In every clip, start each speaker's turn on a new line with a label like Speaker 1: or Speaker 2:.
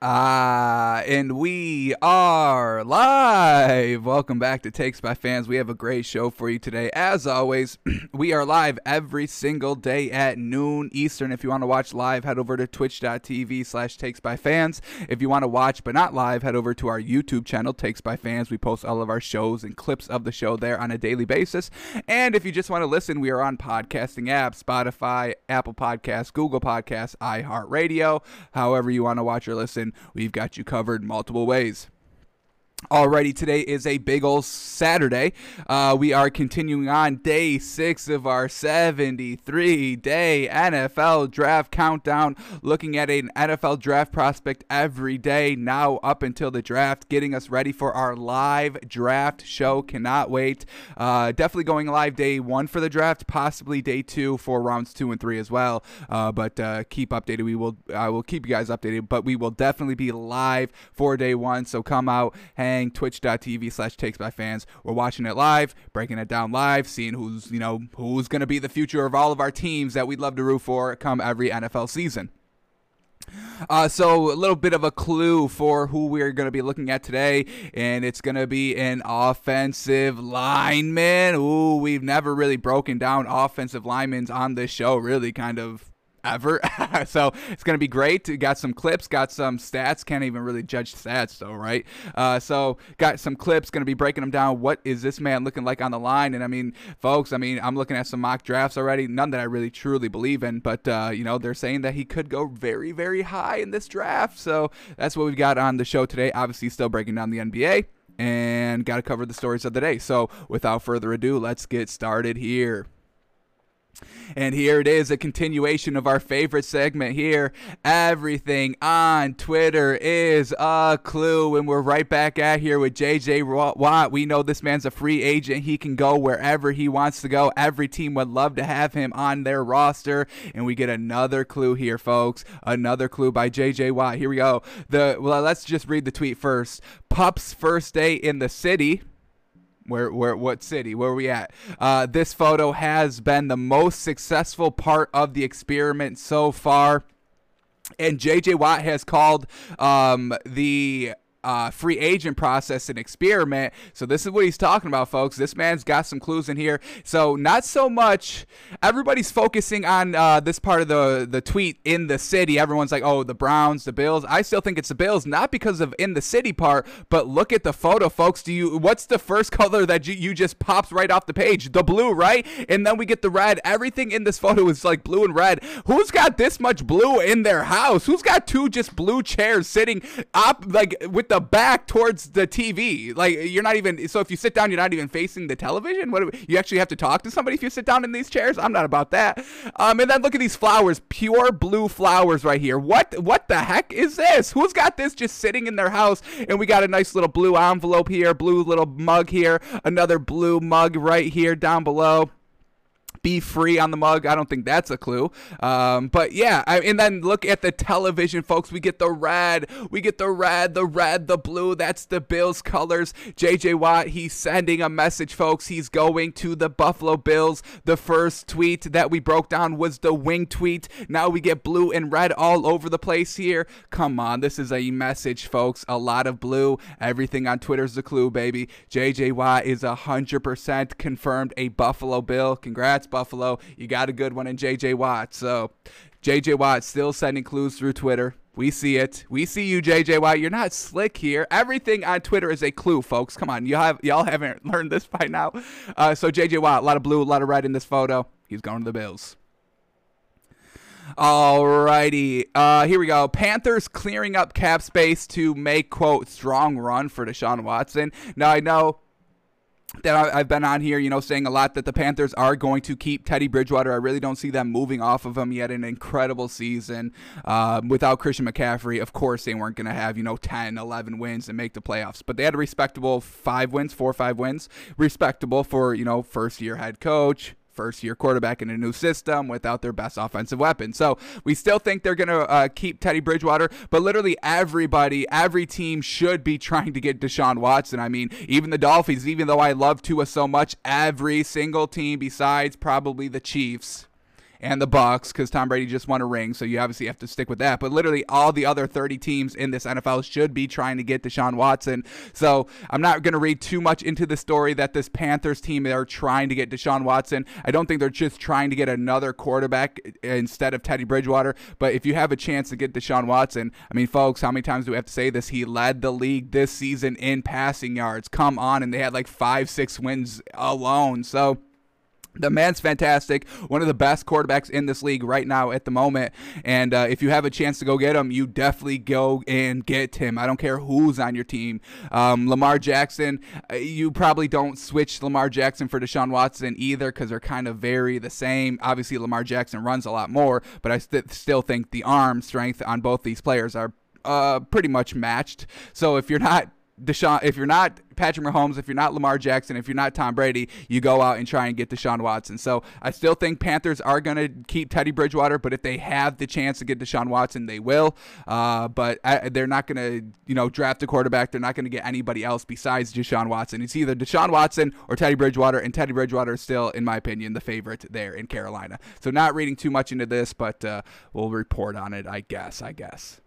Speaker 1: Ah, and we are live. Welcome back to Takes by Fans. We have a great show for you today. As always, we are live every single day at noon Eastern. If you want to watch live, head over to twitch.tv slash takes by fans. If you want to watch but not live, head over to our YouTube channel, Takes by Fans. We post all of our shows and clips of the show there on a daily basis. And if you just want to listen, we are on podcasting apps, Spotify, Apple Podcasts, Google Podcasts, iHeartRadio. However you want to watch or listen we've got you covered multiple ways. Alrighty, today is a big old Saturday. Uh, we are continuing on day six of our 73 day NFL draft countdown, looking at an NFL draft prospect every day now up until the draft, getting us ready for our live draft show. Cannot wait. Uh, definitely going live day one for the draft, possibly day two for rounds two and three as well. Uh, but uh, keep updated. We will I will keep you guys updated, but we will definitely be live for day one. So come out and twitch.tv slash takes by fans. We're watching it live, breaking it down live, seeing who's, you know, who's going to be the future of all of our teams that we'd love to root for come every NFL season. Uh, so a little bit of a clue for who we're going to be looking at today, and it's going to be an offensive lineman. Ooh, we've never really broken down offensive linemen on this show. Really, kind of ever. so it's going to be great. Got some clips, got some stats. Can't even really judge stats though, right? Uh, so got some clips. Going to be breaking them down. What is this man looking like on the line? And I mean, folks, I mean, I'm looking at some mock drafts already. None that I really truly believe in, but uh, you know, they're saying that he could go very, very high in this draft. So that's what we've got on the show today. Obviously, still breaking down the NBA and got to cover the stories of the day. So without further ado, let's get started here. And here it is, a continuation of our favorite segment here. Everything on Twitter is a clue. And we're right back at here with JJ Watt. We know this man's a free agent. He can go wherever he wants to go. Every team would love to have him on their roster. And we get another clue here, folks. Another clue by JJ Watt. Here we go. The well, let's just read the tweet first. Pup's first day in the city. Where, where, what city? Where we at? Uh, this photo has been the most successful part of the experiment so far. And JJ Watt has called um, the uh, free agent process and experiment. So this is what he's talking about, folks. This man's got some clues in here. So not so much. Everybody's focusing on uh, this part of the the tweet in the city. Everyone's like, oh, the Browns, the Bills. I still think it's the Bills, not because of in the city part, but look at the photo, folks. Do you? What's the first color that you, you just pops right off the page? The blue, right? And then we get the red. Everything in this photo is like blue and red. Who's got this much blue in their house? Who's got two just blue chairs sitting up like with the back towards the TV. Like you're not even so if you sit down, you're not even facing the television. What you actually have to talk to somebody if you sit down in these chairs. I'm not about that. Um, and then look at these flowers, pure blue flowers right here. What what the heck is this? Who's got this just sitting in their house? And we got a nice little blue envelope here, blue little mug here, another blue mug right here down below be free on the mug. I don't think that's a clue. Um, but yeah, I, and then look at the television, folks. We get the red, we get the red, the red, the blue. That's the Bills colors. JJ Watt, he's sending a message, folks. He's going to the Buffalo Bills. The first tweet that we broke down was the wing tweet. Now we get blue and red all over the place here. Come on, this is a message, folks. A lot of blue. Everything on Twitter's a clue, baby. JJ Watt is 100% confirmed a Buffalo Bill. Congrats, Buffalo. You got a good one in JJ Watt. So, JJ Watt still sending clues through Twitter. We see it. We see you, JJ Watt. You're not slick here. Everything on Twitter is a clue, folks. Come on, you have y'all haven't learned this by now. Uh, so JJ Watt, a lot of blue, a lot of red in this photo. He's going to the Bills. Alrighty, uh, here we go. Panthers clearing up cap space to make quote strong run for Deshaun Watson. Now I know that I've been on here, you know, saying a lot that the Panthers are going to keep Teddy Bridgewater. I really don't see them moving off of him. yet. an incredible season. Um, without Christian McCaffrey, of course, they weren't going to have, you know, 10, 11 wins and make the playoffs. But they had a respectable five wins, four or five wins. Respectable for, you know, first year head coach, first year quarterback in a new system without their best offensive weapon. So we still think they're going to uh, keep Teddy Bridgewater, but literally everybody, every team should be trying to get Deshaun Watson. I mean, even the Dolphins, even though I love Tua so much, every single team besides probably the Chiefs and the Bucs because Tom Brady just won a ring, so you obviously have to stick with that. But literally, all the other 30 teams in this NFL should be trying to get Deshaun Watson. So I'm not going to read too much into the story that this Panthers team are trying to get Deshaun Watson. I don't think they're just trying to get another quarterback instead of Teddy Bridgewater. But if you have a chance to get Deshaun Watson, I mean, folks, how many times do we have to say this? He led the league this season in passing yards. Come on, and they had like five, six wins alone. So the man's fantastic, one of the best quarterbacks in this league right now at the moment. And uh, if you have a chance to go get him, you definitely go and get him. I don't care who's on your team. Um, Lamar Jackson, uh, you probably don't switch Lamar Jackson for Deshaun Watson either because they're kind of very the same. Obviously, Lamar Jackson runs a lot more, but I st- still think the arm strength on both these players are uh, pretty much matched. So if you're not Deshaun, if you're not Patrick Mahomes, if you're not Lamar Jackson, if you're not Tom Brady, you go out and try and get Deshaun Watson. So I still think Panthers are going to keep Teddy Bridgewater, but if they have the chance to get Deshaun Watson, they will. Uh, but I, they're not going to, you know, draft a quarterback. They're not going to get anybody else besides Deshaun Watson. It's either Deshaun Watson or Teddy Bridgewater, and Teddy Bridgewater is still, in my opinion, the favorite there in Carolina. So not reading too much into this, but uh, we'll report on it, I guess. I guess.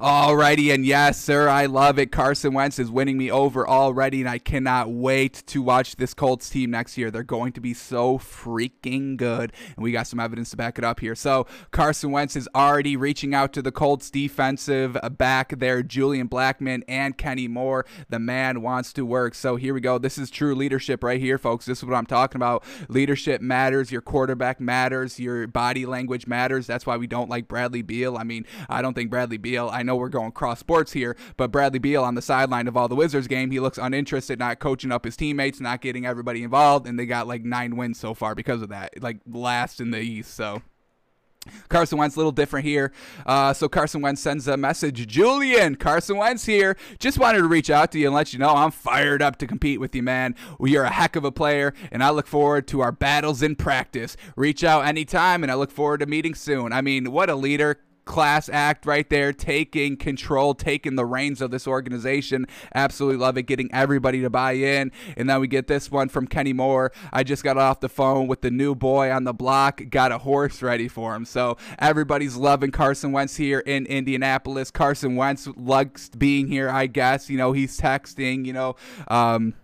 Speaker 1: Alrighty, and yes, sir, I love it. Carson Wentz is winning me over already, and I cannot wait to watch this Colts team next year. They're going to be so freaking good, and we got some evidence to back it up here. So Carson Wentz is already reaching out to the Colts defensive back there, Julian Blackmon and Kenny Moore. The man wants to work. So here we go. This is true leadership right here, folks. This is what I'm talking about. Leadership matters. Your quarterback matters. Your body language matters. That's why we don't like Bradley Beal. I mean, I don't think Bradley Beal. I know we're going cross sports here, but Bradley Beal on the sideline of all the Wizards game, he looks uninterested, not coaching up his teammates, not getting everybody involved, and they got like nine wins so far because of that, like last in the East. So. Carson Wentz a little different here. Uh, so Carson Wentz sends a message. Julian, Carson Wentz here. Just wanted to reach out to you and let you know I'm fired up to compete with you, man. You're a heck of a player, and I look forward to our battles in practice. Reach out anytime, and I look forward to meeting soon. I mean, what a leader class act right there, taking control, taking the reins of this organization. Absolutely love it, getting everybody to buy in. And then we get this one from Kenny Moore. I just got off the phone with the new boy on the block, got a horse ready for him. So everybody's loving Carson Wentz here in Indianapolis. Carson Wentz likes being here, I guess. You know, he's texting, you know, um,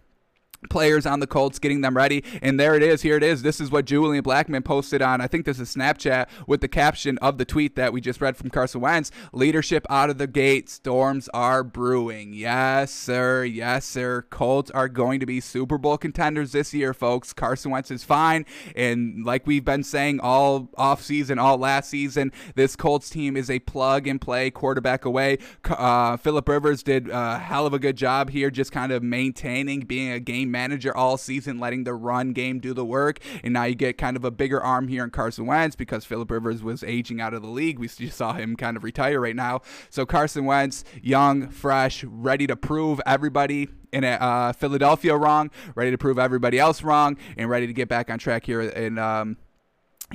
Speaker 1: players on the Colts, getting them ready. And there it is. Here it is. This is what Julian Blackmon posted on, I think this is Snapchat, with the caption of the tweet that we just read from Carson Wentz Leadership out of the gate. Storms are brewing. Yes, sir. Yes, sir. Colts are going to be Super Bowl contenders this year, folks. Carson Wentz is fine. And like we've been saying all off season, all last season, this Colts team is a plug and play quarterback away. Uh, Philip Rivers did a hell of a good job here, just kind of maintaining being a game manager all season, letting the run game do the work. And now you get kind of a bigger arm here in Carson Wentz because Philip Rivers was aging out of the league. We saw him kind of retire right now. So Carson Wentz, young, fresh, ready to prove everybody in uh, Philadelphia wrong, ready to prove everybody else wrong, and ready to get back on track here in. Um,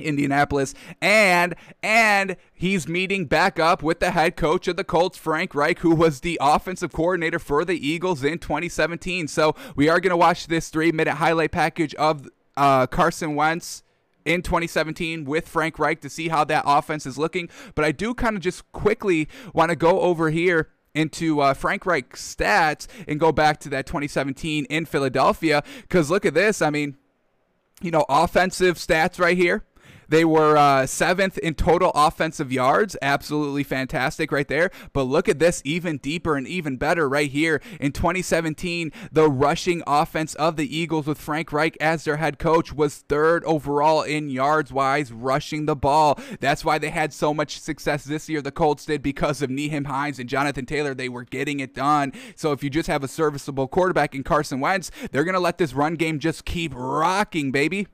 Speaker 1: Indianapolis and and he's meeting back up with the head coach of the Colts Frank Reich who was the offensive coordinator for the Eagles in 2017 so we are going to watch this 3 minute highlight package of uh, Carson Wentz in 2017 with Frank Reich to see how that offense is looking. But I do kind of just quickly want to go over here into uh, Frank Reich's stats and go back to that 2017 in Philadelphia because look at this I mean you know offensive stats right here they were uh, seventh in total offensive yards. Absolutely fantastic right there. But look at this, even deeper and even better right here. In 2017, the rushing offense of the Eagles with Frank Reich as their head coach was third overall in yards wise rushing the ball. That's why they had so much success this year. The Colts did because of Nyheim Hines and Jonathan Taylor. They were getting it done. So if you just have a serviceable quarterback in Carson Wentz, they're going to let this run game just keep rocking, baby.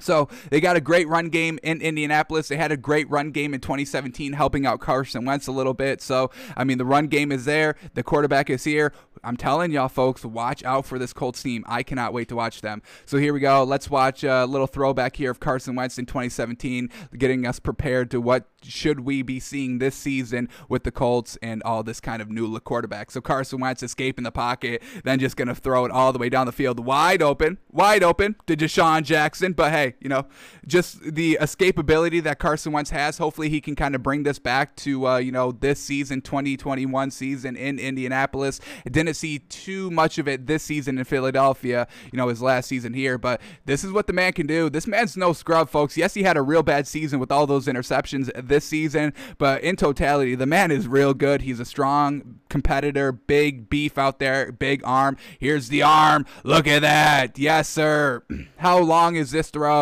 Speaker 1: So they got a great run game in Indianapolis. They had a great run game in 2017, helping out Carson Wentz a little bit. So I mean, the run game is there. The quarterback is here. I'm telling y'all, folks, watch out for this Colts team. I cannot wait to watch them. So here we go. Let's watch a little throwback here of Carson Wentz in 2017, getting us prepared to what should we be seeing this season with the Colts and all this kind of new quarterback. So Carson Wentz escaping the pocket, then just to throw it all the way down the field, wide open, wide open to DeSean Jackson. But hey, hey, you know, just the escapability that Carson Wentz has. Hopefully, he can kind of bring this back to uh, you know this season, 2021 season in Indianapolis. didn't see too much of it this season in Philadelphia. You know, his last season here, but this is what the man can do. This man's no scrub, folks. Yes, he had a real bad season with all those interceptions this season, but in totality, the man is real good. He's a strong competitor, big beef out there, big arm. Here's the arm. Look at that. Yes, sir. How long is this throw?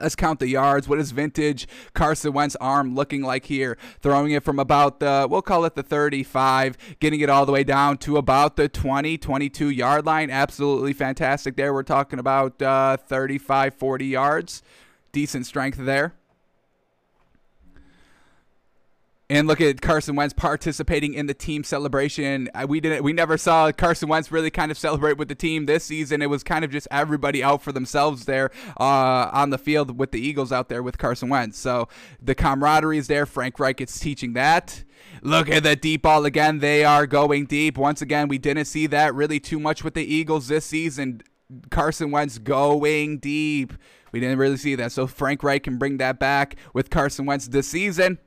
Speaker 1: Let's count the yards. What is vintage Carson Wentz arm looking like here? Throwing it from about the, we'll call it the 35, getting it all the way down to about the 20, 22 yard line. Absolutely fantastic there. We're talking about uh, 35, 40 yards. Decent strength there. And look at Carson Wentz participating in the team celebration. Uh, we didn't, we never saw Carson Wentz really kind of celebrate with the team this season. It was kind of just everybody out for themselves there uh, on the field with the Eagles out there with Carson Wentz. So the camaraderie is there. Frank Reich is teaching that. Look at the deep ball again. They are going deep. Once again, we didn't see that really too much with the Eagles this season. Carson Wentz going deep. We didn't really see that. So Frank Reich can bring that back with Carson Wentz this season.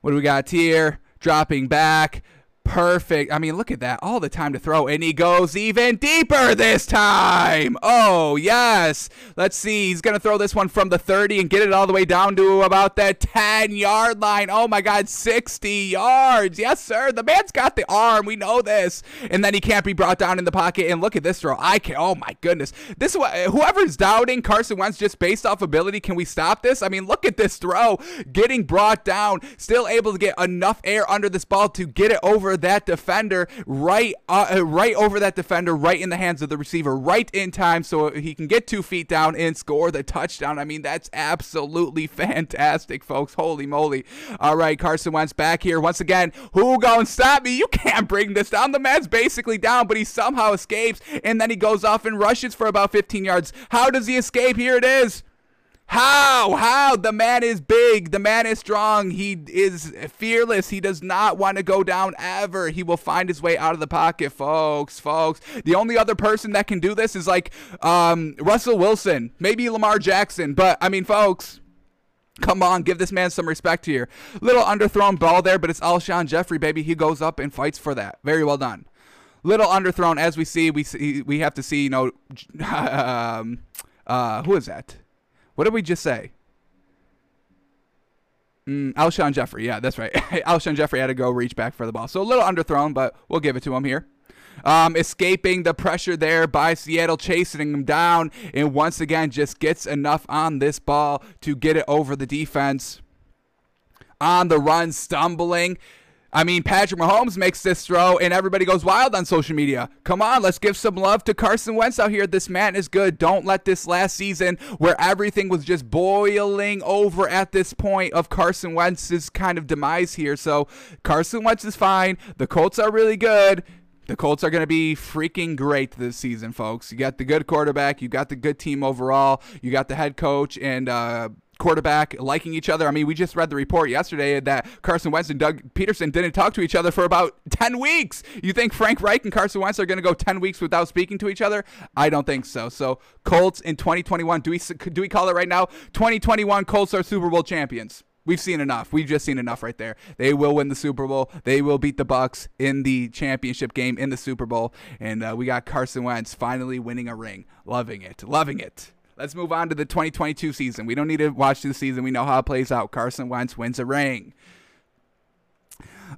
Speaker 1: What do we got here? Dropping back. Perfect. I mean, look at that. All the time to throw. And he goes even deeper this time. Oh, yes. Let's see. He's going to throw this one from the 30 and get it all the way down to about that 10 yard line. Oh, my God. 60 yards. Yes, sir. The man's got the arm. We know this. And then he can't be brought down in the pocket. And look at this throw. I can Oh, my goodness. This Whoever's doubting Carson Wentz just based off ability, can we stop this? I mean, look at this throw. Getting brought down. Still able to get enough air under this ball to get it over that defender right uh, uh, right over that defender, right in the hands of the receiver, right in time so he can get two feet down and score the touchdown. I mean, that's absolutely fantastic, folks. Holy moly. All right, Carson Wentz back here once again. Who to stop me? You can't bring this down. The man's basically down, but he somehow escapes, and then he goes off and rushes for about 15 yards. How does he escape? Here it is. How? How? The man is big. The man is strong. He is fearless. He does not want to go down ever. He will find his way out of the pocket, folks. Folks. The only other person that can do this is like um, Russell Wilson, maybe Lamar Jackson. But I mean, folks. Come on, give this man some respect here. Little underthrown ball there, but it's Alshon Jeffery, baby. He goes up and fights for that. Very well done. Little underthrown, as we see. We see, we have to see. You know, um, uh, who is that? What did we just say? Mm, Alshon Jeffery. Yeah, that's right. Alshon Jeffery had to go reach back for the ball. So a little underthrown, but we'll give it to him here. Um, escaping the pressure there by Seattle, chasing him down, and once again just gets enough on this ball to get it over the defense. On the run, stumbling. I mean, Patrick Mahomes makes this throw, and everybody goes wild on social media. Come on, let's give some love to Carson Wentz out here. This man is good. Don't let this last season, where everything was just boiling over at this point of Carson Wentz's kind of demise here. So, Carson Wentz is fine. The Colts are really good. The Colts are going to be freaking great this season, folks. You got the good quarterback, you got the good team overall, you got the head coach, and uh, quarterback liking each other. I mean, we just read the report yesterday that Carson Wentz and Doug Pederson didn't talk to each other for about 10 weeks. You think Frank Reich and Carson Wentz are going to go 10 weeks without speaking to each other? I don't think so. So, Colts in 2021, do we do we call it right now? 2021 Colts are Super Bowl champions. We've seen enough. We've just seen enough right there. They will win the Super Bowl. They will beat the Bucs in the championship game in the Super Bowl, and uh, we got Carson Wentz finally winning a ring. Loving it. Loving it. Let's move on to the 2022 season. We don't need to watch the season. We know how it plays out. Carson Wentz wins a ring.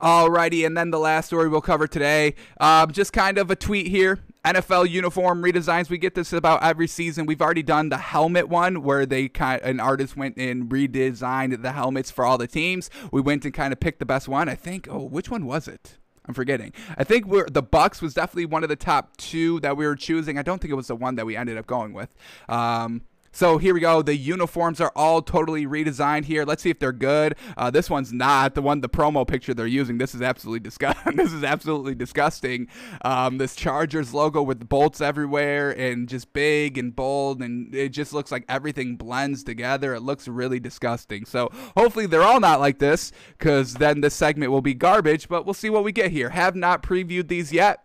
Speaker 1: Alrighty, and then the last story we'll cover today, um, just kind of a tweet here. NFL uniform redesigns. We get this about every season. We've already done the helmet one where they kind an artist went and redesigned the helmets for all the teams. We went and kind of picked the best one. I think. Oh, which one was it? I'm forgetting. I think we're the Bucs was definitely one of the top two that we were choosing. I don't think it was the one that we ended up going with. Um, so here we go. The uniforms are all totally redesigned here. Let's see if they're good. Uh, this one's not the one. The promo picture they're using. This is absolutely disgusting. this is absolutely disgusting. Um, this Chargers logo with bolts everywhere and just big and bold, and it just looks like everything blends together. It looks really disgusting. So hopefully they're all not like this, because then this segment will be garbage. But we'll see what we get here. Have not previewed these yet.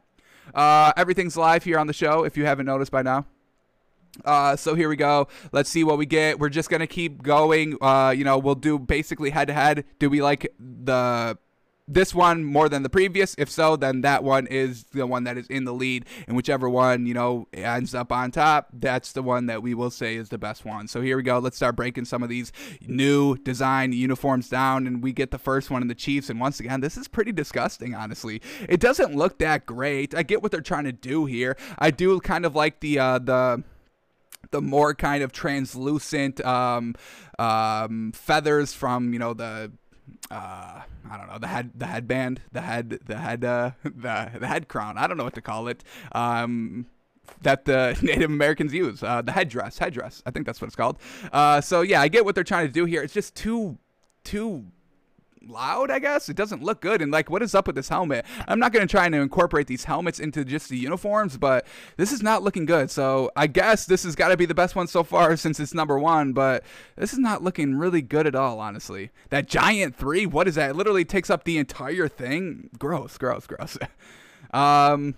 Speaker 1: Uh, everything's live here on the show. If you haven't noticed by now. Uh, so here we go. Let's see what we get. We're just gonna keep going. Uh, you know, we'll do basically head to head. Do we like the this one more than the previous? If so, then that one is the one that is in the lead, and whichever one you know ends up on top, that's the one that we will say is the best one. So here we go. Let's start breaking some of these new design uniforms down, and we get the first one in the Chiefs. And once again, this is pretty disgusting. Honestly, it doesn't look that great. I get what they're trying to do here. I do kind of like the uh, the the more kind of translucent um, um, feathers from you know the uh, I don't know the head the headband the head the head uh, the the head crown I don't know what to call it um, that the Native Americans use uh, the headdress headdress I think that's what it's called. Uh, so yeah I get what they're trying to do here. It's just too too loud, I guess. It doesn't look good. And like, what is up with this helmet? I'm not going to try and incorporate these helmets into just the uniforms, but this is not looking good. So I guess this has got to be the best one so far since it's number one, but this is not looking really good at all, honestly. That giant three, what is that? It literally takes up the entire thing. Gross, gross, gross. um,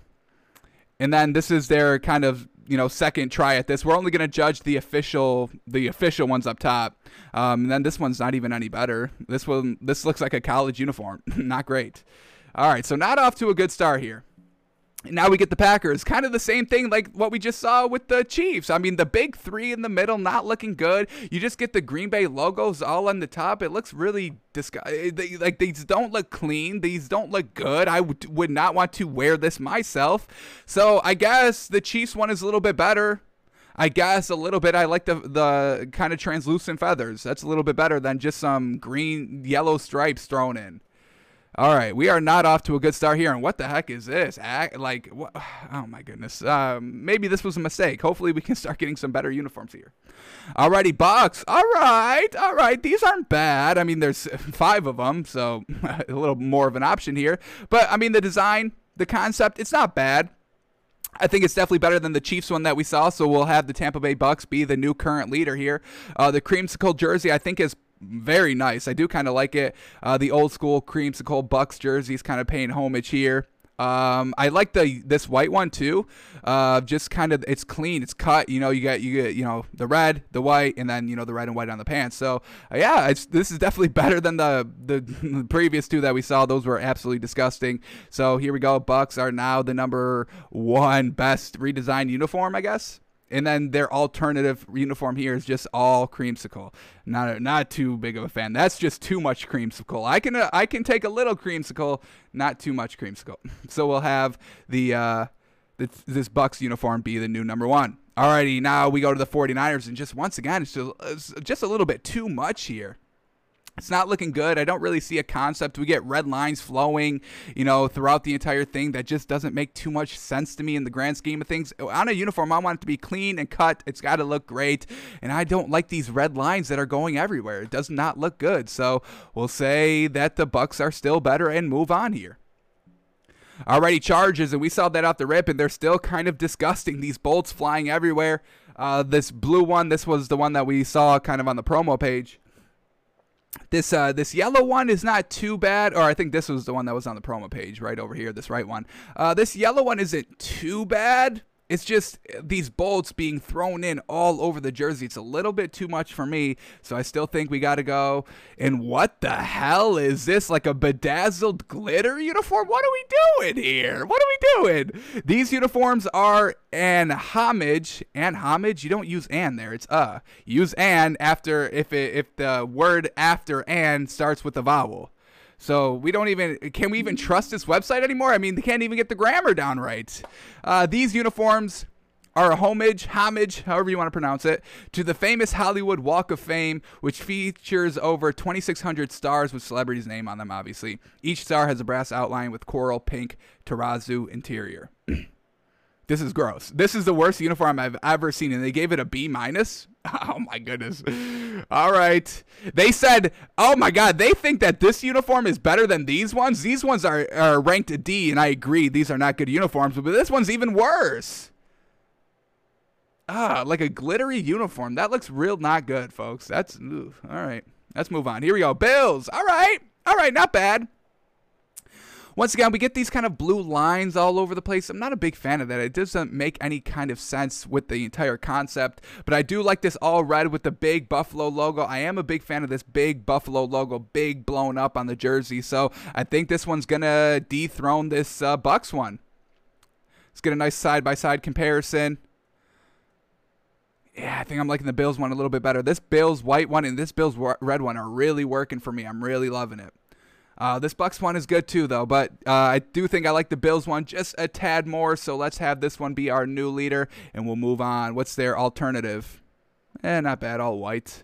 Speaker 1: and then this is their kind of you know second try at this. We're only going to judge the official the official ones up top. Um, and then this one's not even any better. This one this looks like a college uniform. not great. All right, so not off to a good start here now we get the Packers. Kind of the same thing like what we just saw with the Chiefs. I mean, the big three in the middle not looking good. You just get the Green Bay logos all on the top. It looks really disgusting. Eh, like these don't look clean. These don't look good. I would, would not want to wear this myself. So I guess the Chiefs one is a little bit better. I guess a little bit. I like the the kind of translucent feathers. That's a little bit better than just some green yellow stripes thrown in. All right, we are not off to a good start here. And what the heck is this? Like, what? oh my goodness. Um, maybe this was a mistake. Hopefully, we can start getting some better uniforms here. Alrighty, Bucs. All right, all right. These aren't bad. I mean, there's five of them, so a little more of an option here. But I mean, the design, the concept, it's not bad. I think it's definitely better than the Chiefs one that we saw. So we'll have the Tampa Bay Bucs be the new current leader here. Uh, the creamsicle jersey, I think, is very nice. I do kind of like it. Uh, the old school creamsicle Bucs jerseys kind of paying homage here. Um, I like the this white one too. Uh, just kind of it's clean, it's cut. You know, you get you get you know the red, the white, and then you know the red and white on the pants. So uh, yeah, this is definitely better than the the previous two that we saw. Those were absolutely disgusting. So here we go. Bucs are now the number one best redesigned uniform, I guess and then their alternative uniform here is just all creamsicle. Not not too big of a fan. That's just too much creamsicle. I can uh, I can take a little creamsicle, not too much creamsicle. So we'll have the uh, this, this Bucs uniform be the new number one. Alrighty, now we go to the 49ers, and just once again, it's just, it's just a little bit too much here. It's not looking good. I don't really see a concept. We get red lines flowing, you know, throughout the entire thing. That just doesn't make too much sense to me in the grand scheme of things. On a uniform, I want it to be clean and cut. It's got to look great. And I don't like these red lines that are going everywhere. It does not look good. So we'll say that the Bucs are still better and move on here. Alrighty, Chargers, and we saw that off the rip, and they're still kind of disgusting. These bolts flying everywhere. Uh, this blue one, this was the one that we saw kind of on the promo page. This uh, this yellow one is not too bad, or I think this was the one that was on the promo page right over here. This right one. Uh, this yellow one isn't too bad. It's just these bolts being thrown in all over the jersey. It's a little bit too much for me, so I still think we got to go. And what the hell is this? Like a bedazzled glitter uniform? What are we doing here? What are we doing? These uniforms are an homage. And homage? You don't use an there. It's uh. use an after if it, if the word after and starts with a vowel. So we don't even can we even trust this website anymore? I mean, they can't even get the grammar down right. Uh, these uniforms are a homage, homage, however you want to pronounce it, to the famous Hollywood Walk of Fame, which features over 2,600 stars with celebrities' name on them. Obviously, each star has a brass outline with coral pink terrazzo interior. This is gross. This is the worst uniform I've ever seen, and they gave it a B minus. Oh my goodness. All right. They said, oh my God, they think that this uniform is better than these ones. These ones are, are ranked a D, and I agree, these are not good uniforms, but this one's even worse. Ah, like a glittery uniform. That looks real not good, folks. That's, ooh, all right. Let's move on. Here we go. Bills. All right. All right. Not bad. Once again, we get these kind of blue lines all over the place. I'm not a big fan of that. It doesn't make any kind of sense with the entire concept, but I do like this all red with the big Buffalo logo. I am a big fan of this big Buffalo logo, big blown up on the jersey. So I think this one's going to dethrone this uh, Bucs one. Let's get a nice side by side comparison yeah, I think I'm liking the Bills one a little bit better. This Bills white one and this Bills red one are really working for me. I'm really loving it. Uh, this Bucs one is good too, though, but uh, I do think I like the Bills one just a tad more. So let's have this one be our new leader, and we'll move on. What's their alternative? Eh, not bad. All white.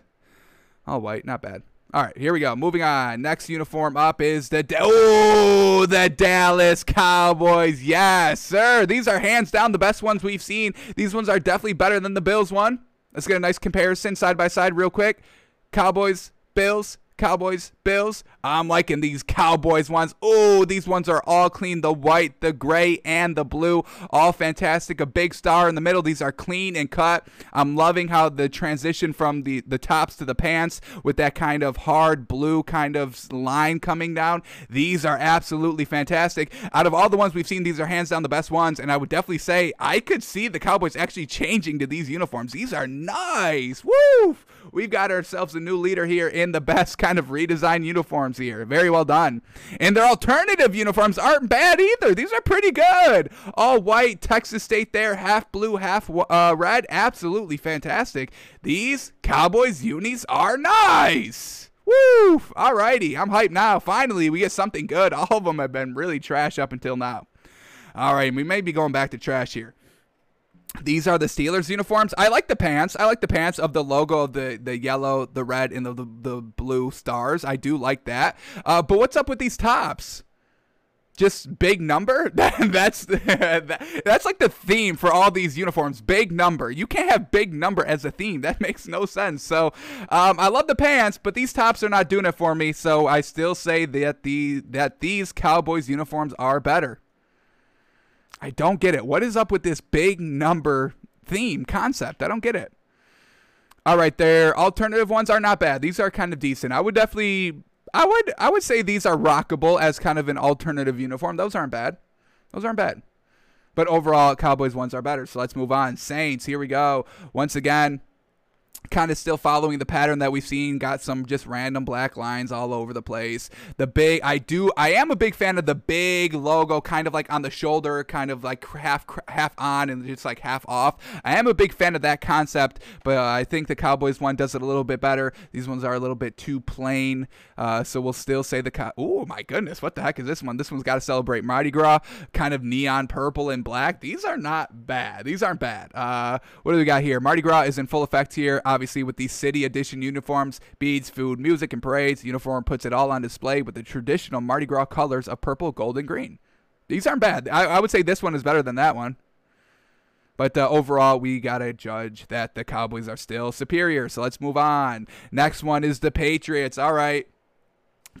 Speaker 1: All white. Not bad. All right, here we go. Moving on. Next uniform up is the oh the Dallas Cowboys. Yes, sir. These are hands down the best ones we've seen. These ones are definitely better than the Bills one. Let's get a nice comparison side by side real quick. Cowboys, Bills. Cowboys, Bills. I'm liking these Cowboys ones. Oh, these ones are all clean. The white, the gray, and the blue. All fantastic. A big star in the middle. These are clean and cut. I'm loving how the transition from the, the tops to the pants with that kind of hard blue kind of line coming down. These are absolutely fantastic. Out of all the ones we've seen, these are hands down the best ones. And I would definitely say I could see the Cowboys actually changing to these uniforms. These are nice. Woo! We've got ourselves a new leader here in the best kind of redesigned uniforms here. Very well done. And their alternative uniforms aren't bad either. These are pretty good. All white, Texas State there, half blue, half uh, red. Absolutely fantastic. These Cowboys unis are nice. Woo! Alrighty, I'm hyped now. Finally, we get something good. All of them have been really trash up until now. All right, we may be going back to trash here. These are the Steelers uniforms. I like the pants. I like the pants of the logo of the, the yellow, the red, and the, the, the blue stars. I do like that. Uh, but what's up with these tops? Just big number? that's that's like the theme for all these uniforms. Big number. You can't have big number as a theme. That makes no sense. So um, I love the pants, but these tops are not doing it for me. So I still say that the that these Cowboys uniforms are better. I don't get it. What is up with this big number theme concept? I don't get it. All right, their alternative ones are not bad. These are kind of decent. I would definitely I would I would say these are rockable as kind of an alternative uniform. Those aren't bad. Those aren't bad. But overall, Cowboys ones are better. So let's move on. Saints, here we go. Once again, kind of still following the pattern that we've seen. Got some just random black lines all over the place. The big i do i am a big fan of the big logo kind of like on the shoulder kind of like half half on and just like half off. I am a big fan of that concept but uh, i think the cowboys one does it a little bit better. These ones are a little bit too plain uh, so we'll still say the cow oh my goodness what the heck is this one? This one's got to celebrate mardi gras kind of neon purple and black. These are not bad. These aren't bad. Uh, what do we got here? Mardi gras is in full effect here obviously with these city edition uniforms, beads, food, music, and parades. The uniform puts it all on display with the traditional Mardi Gras colors of purple, gold, and green. These aren't bad. I, I would say this one is better than that one. But uh, overall, we got to judge that the Cowboys are still superior. So let's move on. Next one is the Patriots. All right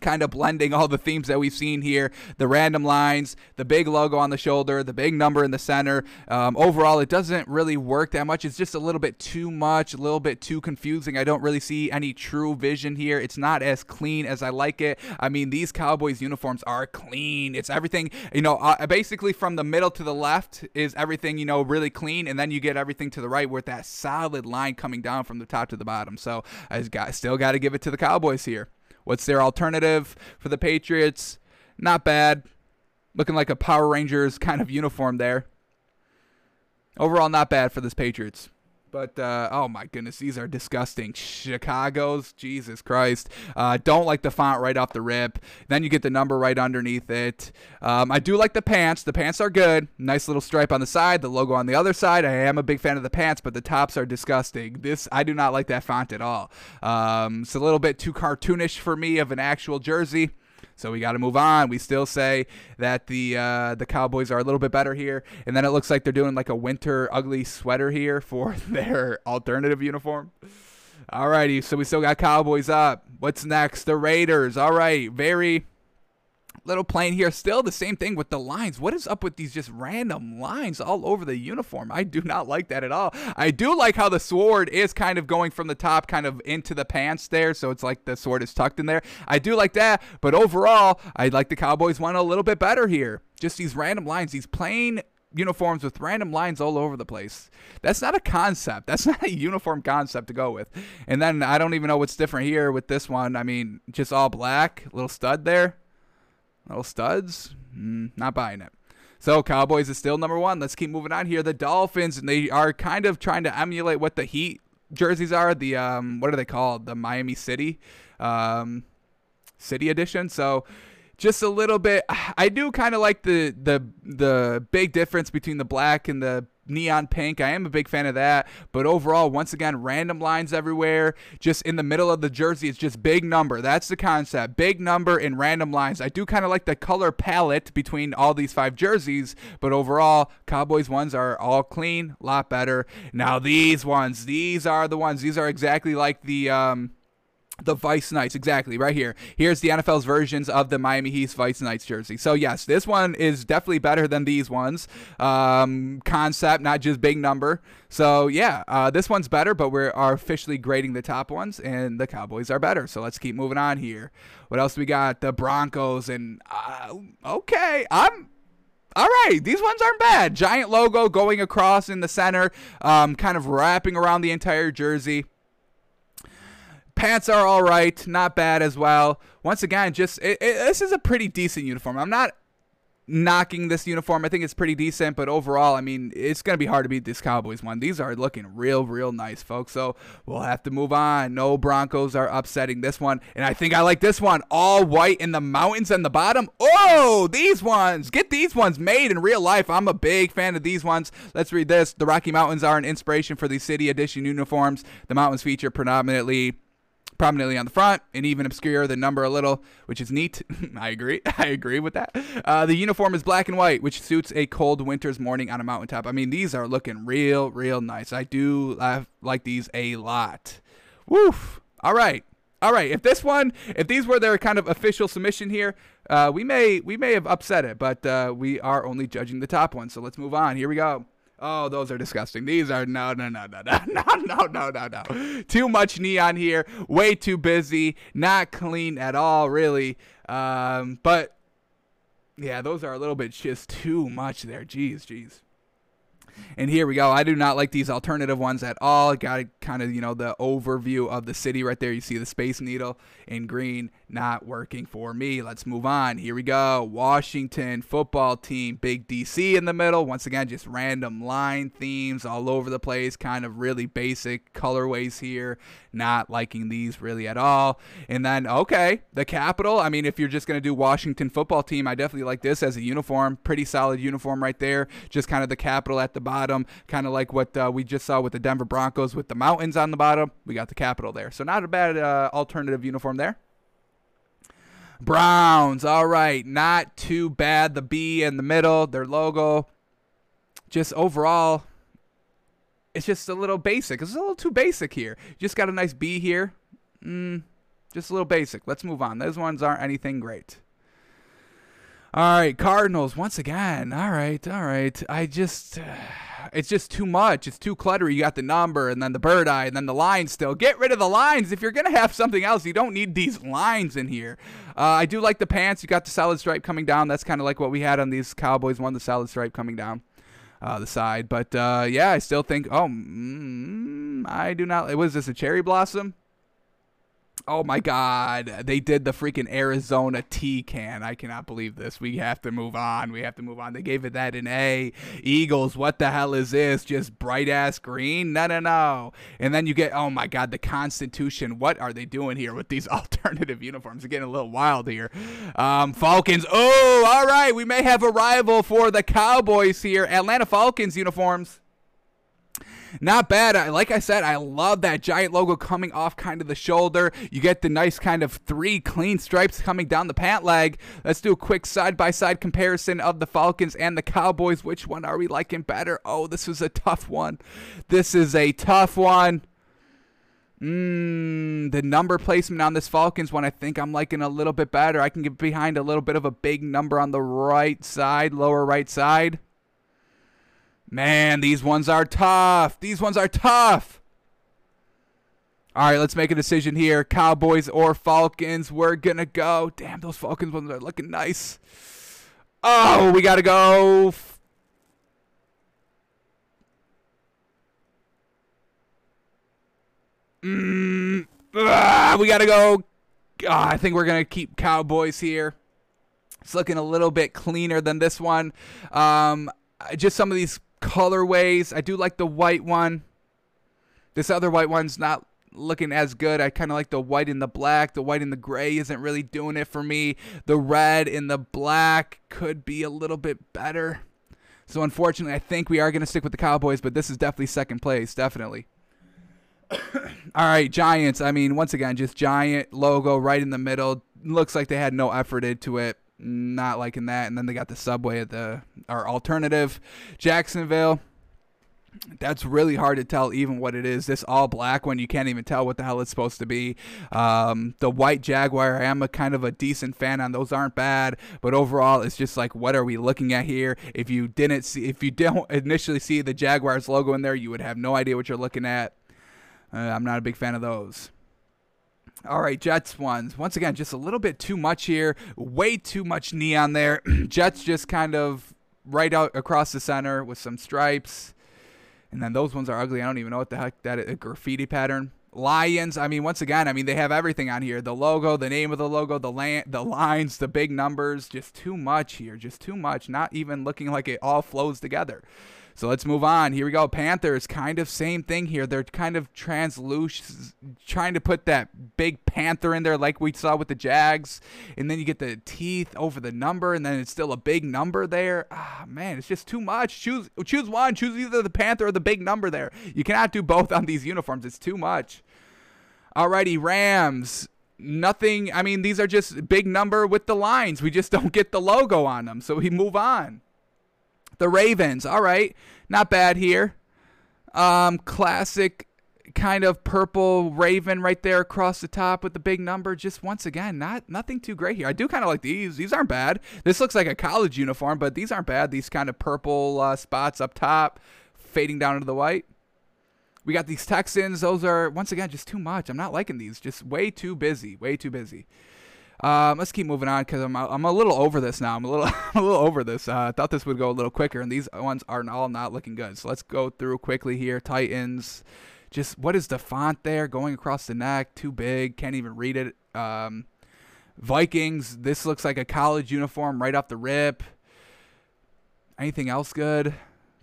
Speaker 1: kind of blending all the themes that we've seen here the random lines the big logo on the shoulder the big number in the center. Um, overall it doesn't really work that much. It's just a little bit too much a little bit too confusing. I don't really see any true vision here. It's not as clean as i like it. I mean these cowboys uniforms are clean. It's everything you know uh, basically from the middle to the left is everything you know really clean and then you get everything to the right with that solid line coming down from the top to the bottom. So i got, still got to give it to the cowboys here What's their alternative for the Patriots? Not bad. Looking like a Power Rangers kind of uniform there. Overall, not bad for this Patriots. But uh, oh my goodness, these are disgusting. Chicago's, Jesus Christ. Uh, don't like the font right off the rip. Then you get the number right underneath it. Um, I do like the pants. The pants are good. Nice little stripe on the side, the logo on the other side. I am a big fan of the pants, but the tops are disgusting. This I do not like that font at all. Um, it's a little bit too cartoonish for me of an actual jersey. So we got to move on. We still say that the uh, the Cowboys are a little bit better here, and then it looks like they're doing like a winter ugly sweater here for their alternative uniform. Alrighty, so we still got Cowboys up. What's next? The Raiders. All right, very little plain here. Still the same thing with the lines. What is up with these just random lines all over the uniform? I do not like that at all. I do like how the sword is kind of going from the top kind of into the pants there. So it's like the sword is tucked in there. I do like that. But overall, I like the Cowboys one a little bit better here. Just these random lines, these plain uniforms with random lines all over the place. That's not a concept. That's not a uniform concept to go with. And then I don't even know what's different here with this one. I mean, just all black, little stud there, little studs. Mm, not buying it. So Cowboys is still number one. Let's keep moving on here. The Dolphins, and they are kind of trying to emulate what the Heat jerseys are. The um, what are they called? The Miami City, um, City edition. So just a little bit. I do kind of like the the the big difference between the black and the neon pink. I am a big fan of that. But overall, once again, random lines everywhere. Just in the middle of the jersey, it's just big number. That's the concept. Big number and random lines. I do kind of like the color palette between all these five jerseys. But overall, Cowboys ones are all clean, a lot better. Now these ones, these are the ones. These are exactly like the um the Vice Nights, exactly, right here. Here's the NFL's versions of the Miami Heat Vice Nights jersey. So, yes, this one is definitely better than these ones. Um, concept, not just big number. So, yeah, uh, this one's better, but we are officially grading the top ones, and the Cowboys are better. So, let's keep moving on here. What else we got? The Broncos, and uh, okay, I'm all right, these ones aren't bad. Giant logo going across in the center, um, kind of wrapping around the entire jersey. Pants are all right, not bad as well. Once again, just it, it, this is a pretty decent uniform. I'm not knocking this uniform. I think it's pretty decent, but overall, I mean, it's going to be hard to beat this Cowboys one. These are looking real, real nice, folks. So we'll have to move on. No Broncos are upsetting this one. And I think I like this one. All white in the mountains and the bottom. Oh, these ones. Get these ones made in real life. I'm a big fan of these ones. Let's read this. The Rocky Mountains are an inspiration for the City Edition uniforms. The mountains feature predominantly prominently on the front and even obscure the number a little, which is neat. I agree. I agree with that. Uh, the uniform is black and white, which suits a cold winter's morning on a mountaintop. I mean, these are looking real, real nice. I do like these a lot. Woof. All right. All right. If this one, if these were their kind of official submission here, uh, we may we may have upset it, but uh, we are only judging the top one. So let's move on. Here we go. Oh, those are disgusting. These are no, no, no, no, no, no, no, no, no, no. Too much neon here. Way too busy. Not clean at all, really. Um, but yeah, those are a little bit just too much there. Jeez, jeez. And here we go. I do not like these alternative ones at all. Got kind of, you know, the overview of the city right there. You see the Space Needle in green not working for me. Let's move on. Here we go. Washington football team, big DC in the middle. Once again, just random line themes all over the place. Kind of really basic colorways here. Not liking these really at all. And then, okay, the capital. I mean, if you're just going to do Washington football team, I definitely like this as a uniform. Pretty solid uniform right there. Just kind of the capital at the bottom. Kind of like what uh, we just saw with the Denver Broncos with the mountains on the bottom. We got the capital there. So not a bad uh, alternative uniform there. Browns, all right, not too bad. The B in the middle, their logo. Just overall, it's just a little basic. It's a little too basic here. just got a nice B here. Mm, just a little basic. Let's move on. Those ones aren't anything great. All right, Cardinals once again. All right, all right. I just. Uh, it's just too much. It's too cluttery. You got the number and then the bird eye and then the lines still. Get rid of the lines. If you're going to have something else, you don't need these lines in here. Uh, I do like the pants. You got the solid stripe coming down. That's kind of like what we had on these Cowboys one, the solid stripe coming down. Uh, the side, but uh, yeah, I still think. Oh, mm, I do not. Was this a cherry blossom? Oh my God. They did the freaking Arizona T can. I cannot believe this. We have to move on. We have to move on. They gave it that an A. Eagles, what the hell is this? Just bright ass green? No, no, no. And then you get, oh my God, the Constitution. What are they doing here with these alternative uniforms? They're getting a little wild here. Um, Falcons. Oh, all right. We may have a rival for the Cowboys here. Atlanta Falcons uniforms. Not bad. I, Like I said, I love that giant logo coming off kind of the shoulder. You get the nice kind of three clean stripes coming down the pant leg. Let's do a quick side by side comparison of the Falcons and the Cowboys. Which one are we liking better? Oh, this is a tough one. This is a tough one. Mm, the number placement on this Falcons one, I think I'm liking a little bit better. I can get behind a little bit of a big number on the right side, lower right side. Man, these ones are tough. These ones are tough. All right, let's make a decision here. Cowboys or Falcons. We're going to go. Damn, those Falcons ones are looking nice. Oh, we got to go. Mm, ah, we got to go. Oh, I think we're going to keep Cowboys here. It's looking a little bit cleaner than this one. Um, just some of these colorways. I do like the white one. This other white one's not looking as good. I kind of like the white and the black. The white and the gray isn't really doing it for me. The red and the black could be a little bit better. So unfortunately, I think we are going to stick with the Cowboys, but this is definitely second place, definitely. All right, Giants. I mean, once again, just giant logo right in the middle. Looks like they had no effort into it not liking that. And then they got the subway at the our alternative. Jacksonville. That's really hard to tell even what it is. This all black one, you can't even tell what the hell it's supposed to be. Um, the white Jaguar, I am a kind of a decent fan on those aren't bad, but overall it's just like what are we looking at here? If you didn't see if you don't initially see the Jaguars logo in there, you would have no idea what you're looking at. Uh, I'm not a big fan of those. All right, Jets ones. Once again, just a little bit too much here. Way too much neon there. Jets just kind of right out across the center with some stripes. And then those ones are ugly. I don't even know what the heck that is. A graffiti pattern. Lions. I mean, once again, I mean they have everything on here: the logo, the name of the logo, the land, the lines, the big numbers. Just too much here. Just too much. Not even looking like it all flows together. So let's move on. Here we go. Panthers, kind of same thing here. They're kind of translucent, trying to put that big panther in there, like we saw with the Jags. And then you get the teeth over the number, and then it's still a big number there. Ah, man, it's just too much. Choose choose one. Choose either the panther or the big number there. You cannot do both on these uniforms. It's too much. Alrighty, Rams nothing. I mean, these are just big number with the lines. We just don't get the logo on them, so we move on. The Ravens, all right, not bad here. Um, classic kind of purple raven right there across the top with the big number. Just once again, not nothing too great here. I do kind of like these. These aren't bad. This looks like a college uniform, but these aren't bad. These kind of purple uh, spots up top, fading down into the white. We got these Texans. Those are once again just too much. I'm not liking these. Just way too busy. Way too busy. Um, let's keep moving on because I'm, I'm a little over this now. I'm a little a little over this. Uh, I thought this would go a little quicker, and these ones are all not looking good. So let's go through quickly here. Titans, just what is the font there going across the neck? Too big, can't even read it. Um, Vikings, this looks like a college uniform right off the rip. Anything else good?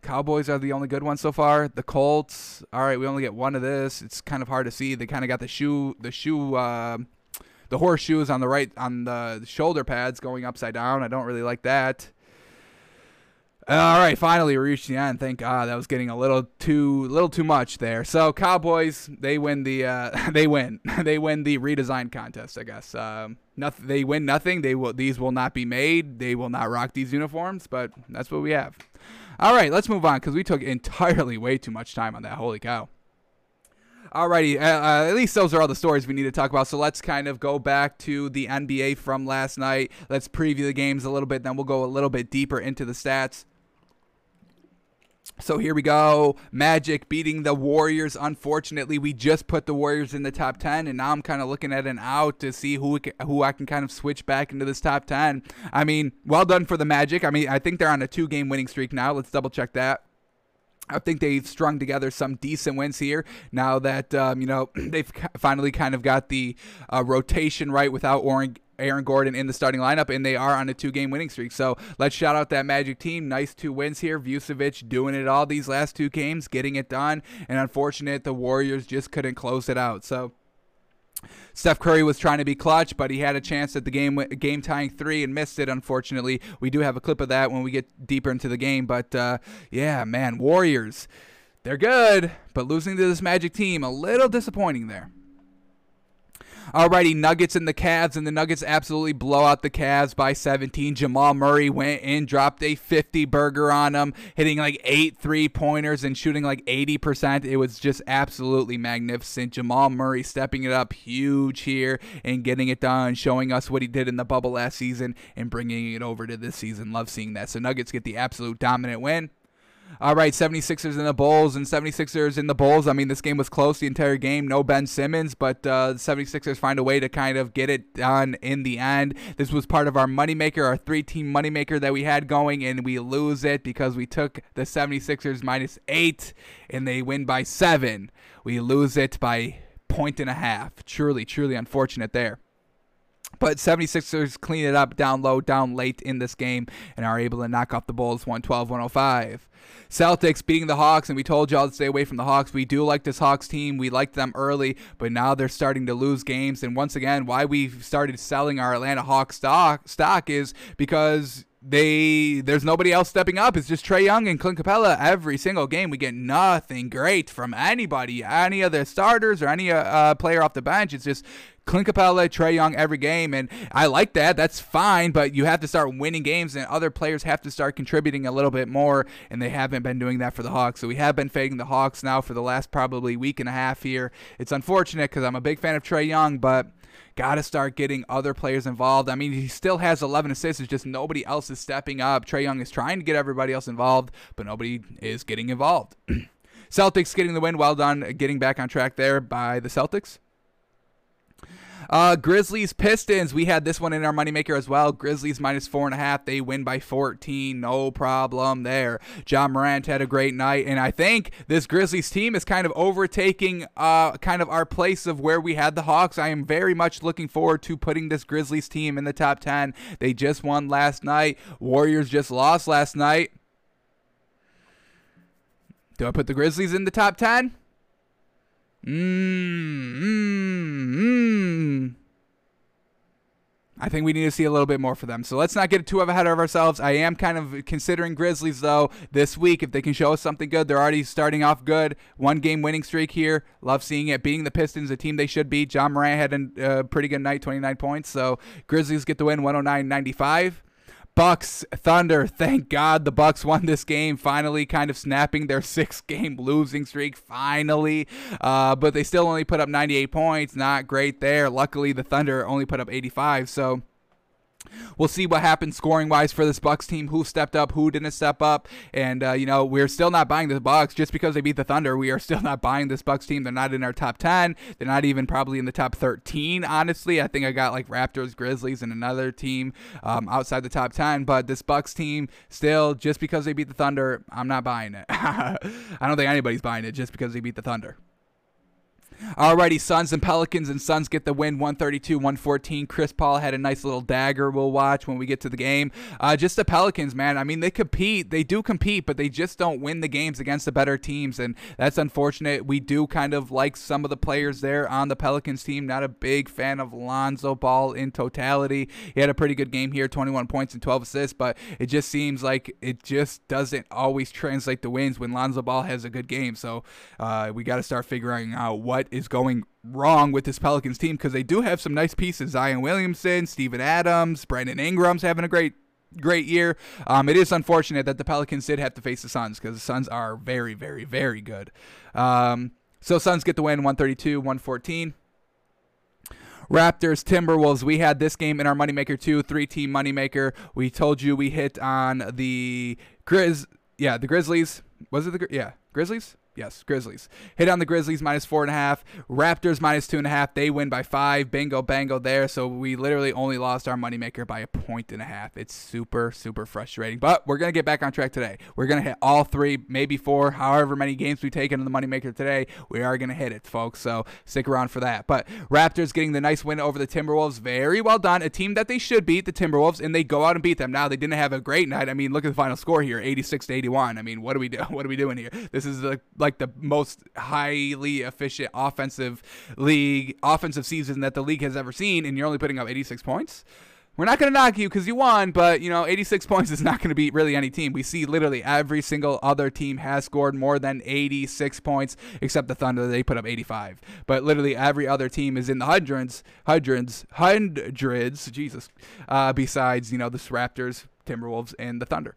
Speaker 1: Cowboys are the only good ones so far. The Colts, all right, we only get one of this. It's kind of hard to see. They kind of got the shoe, the shoe. Uh, the horseshoes on the right on the shoulder pads going upside down. I don't really like that. All right, finally we reached the end. Thank God that was getting a little too little too much there. So Cowboys they win the uh, they win they win the redesign contest. I guess um, nothing they win nothing. They will these will not be made. They will not rock these uniforms. But that's what we have. All right, let's move on because we took entirely way too much time on that. Holy cow. Alrighty, uh, uh, at least those are all the stories we need to talk about. So let's kind of go back to the NBA from last night. Let's preview the games a little bit, then we'll go a little bit deeper into the stats. So here we go. Magic beating the Warriors. Unfortunately, we just put the Warriors in the top 10 and now I'm kind of looking at an out to see who who I can kind of switch back into this top 10. I mean, well done for the Magic. I mean, I think they're on a two-game winning streak now. Let's double check that. I think they've strung together some decent wins here now that um, you know they've finally kind of got the uh, rotation right without Aaron Gordon in the starting lineup, and they are on a two-game winning streak. So let's shout out that Magic team. Nice two wins here. Vucevic doing it all these last two games, getting it done, and unfortunate the Warriors just couldn't close it out. So Steph Curry was trying to be clutch, but he had a chance at the game game tying three and missed it. Unfortunately, we do have a clip of that when we get deeper into the game. But uh, yeah, man, Warriors, they're good, but losing to this Magic team a little disappointing there. Alrighty, Nuggets and the Cavs, and the Nuggets absolutely blow out the Cavs by 17. Jamal Murray went in, dropped a 50 burger on them, hitting like eight three pointers and shooting like 80%. It was just absolutely magnificent. Jamal Murray stepping it up huge here and getting it done, showing us what he did in the bubble last season and bringing it over to this season. Love seeing that. So Nuggets get the absolute dominant win. All right, 76ers in the Bulls and 76ers in the Bulls. I mean, this game was close the entire game. No Ben Simmons, but uh, the 76ers find a way to kind of get it done in the end. This was part of our moneymaker, our three team moneymaker that we had going, and we lose it because we took the 76ers minus eight and they win by seven. We lose it by point and a half. Truly, truly unfortunate there. But 76ers clean it up down low, down late in this game, and are able to knock off the Bulls 112 105. Celtics beating the Hawks, and we told y'all to stay away from the Hawks. We do like this Hawks team. We liked them early, but now they're starting to lose games. And once again, why we've started selling our Atlanta Hawks stock stock is because they there's nobody else stepping up. It's just Trae Young and Clint Capela every single game. We get nothing great from anybody, any of the starters or any uh, player off the bench. It's just Clint Capela, Trae Young every game, and I like that. That's fine, but you have to start winning games, and other players have to start contributing a little bit more, and they haven't been doing that for the Hawks. So we have been fading the Hawks now for the last probably week and a half here. It's unfortunate because I'm a big fan of Trae Young, but got to start getting other players involved. I mean, he still has 11 assists. It's just nobody else is stepping up. Trae Young is trying to get everybody else involved, but nobody is getting involved. Celtics getting the win. Well done getting back on track there by the Celtics. Uh, Grizzlies Pistons. We had this one in our moneymaker as well. Grizzlies minus four and a half. They win by 14. No problem there. Ja Morant had a great night, and I think this Grizzlies team is kind of overtaking uh, kind of our place of where we had the Hawks. I am very much looking forward to putting this Grizzlies team in the top 10. They just won last night. Warriors just lost last night. Do I put the Grizzlies in the top 10? Mmm, mmm. I think we need to see a little bit more for them. So let's not get too ahead of ourselves. I am kind of considering Grizzlies though this week if they can show us something good. They're already starting off good. One game winning streak here. Love seeing it. Beating the Pistons, a team they should beat. John Moran had a pretty good night, 29 points. So Grizzlies get the win, 109-95. Bucks Thunder. Thank God the Bucks won this game. Finally, kind of snapping their six-game losing streak. Finally, uh, but they still only put up 98 points. Not great there. Luckily, the Thunder only put up 85. So We'll see what happens scoring wise for this Bucks team. Who stepped up, who didn't step up, and uh, you know we're still not buying the Bucks just because they beat the Thunder. We are still not buying this Bucks team. They're not in our top ten. They're not even probably in the top thirteen. Honestly, I think I got like Raptors, Grizzlies, and another team um, outside the top ten. But this Bucks team still just because they beat the Thunder, I'm not buying it. I don't think anybody's buying it just because they beat the Thunder. Alrighty, Suns and Pelicans, and Suns get the win 132 114. Chris Paul had a nice little dagger we'll watch when we get to the game. Uh, just the Pelicans, man. I mean, they compete. They do compete, but they just don't win the games against the better teams, and that's unfortunate. We do kind of like some of the players there on the Pelicans team. Not a big fan of Lonzo Ball in totality. He had a pretty good game here 21 points and 12 assists, but it just seems like it just doesn't always translate to wins when Lonzo Ball has a good game. So uh, we got to start figuring out what is going wrong with this Pelicans team because they do have some nice pieces. Zion Williamson, Steven Adams, Brandon Ingram's having a great great year. Um, it is unfortunate that the Pelicans did have to face the Suns because the Suns are very, very, very good. Um, so Suns get the win 132 114. Raptors, Timberwolves. We had this game in our moneymaker too, three team moneymaker. We told you we hit on the Grizz. Yeah, the Grizzlies. Was it the yeah Grizzlies? Yes, Grizzlies. Hit on the Grizzlies minus four and a half. Raptors minus two and a half. They win by five. Bingo, bango there. So we literally only lost our moneymaker by a point and a half. It's super, super frustrating. But we're going to get back on track today. We're going to hit all three, maybe four, however many games we take into the moneymaker today. We are going to hit it, folks. So stick around for that. But Raptors getting the nice win over the Timberwolves. Very well done. A team that they should beat, the Timberwolves, and they go out and beat them. Now, they didn't have a great night. I mean, look at the final score here 86 to 81. I mean, what are we, do- what are we doing here? This is the like the most highly efficient offensive league offensive season that the league has ever seen, and you're only putting up 86 points. we're not going to knock you because you won, but you know, 86 points is not going to beat really any team. We see literally every single other team has scored more than 86 points, except the Thunder. They put up 85, but literally every other team is in the hundreds, hundreds, hundreds. Jesus. Uh, besides, you know, the Raptors, Timberwolves, and the Thunder.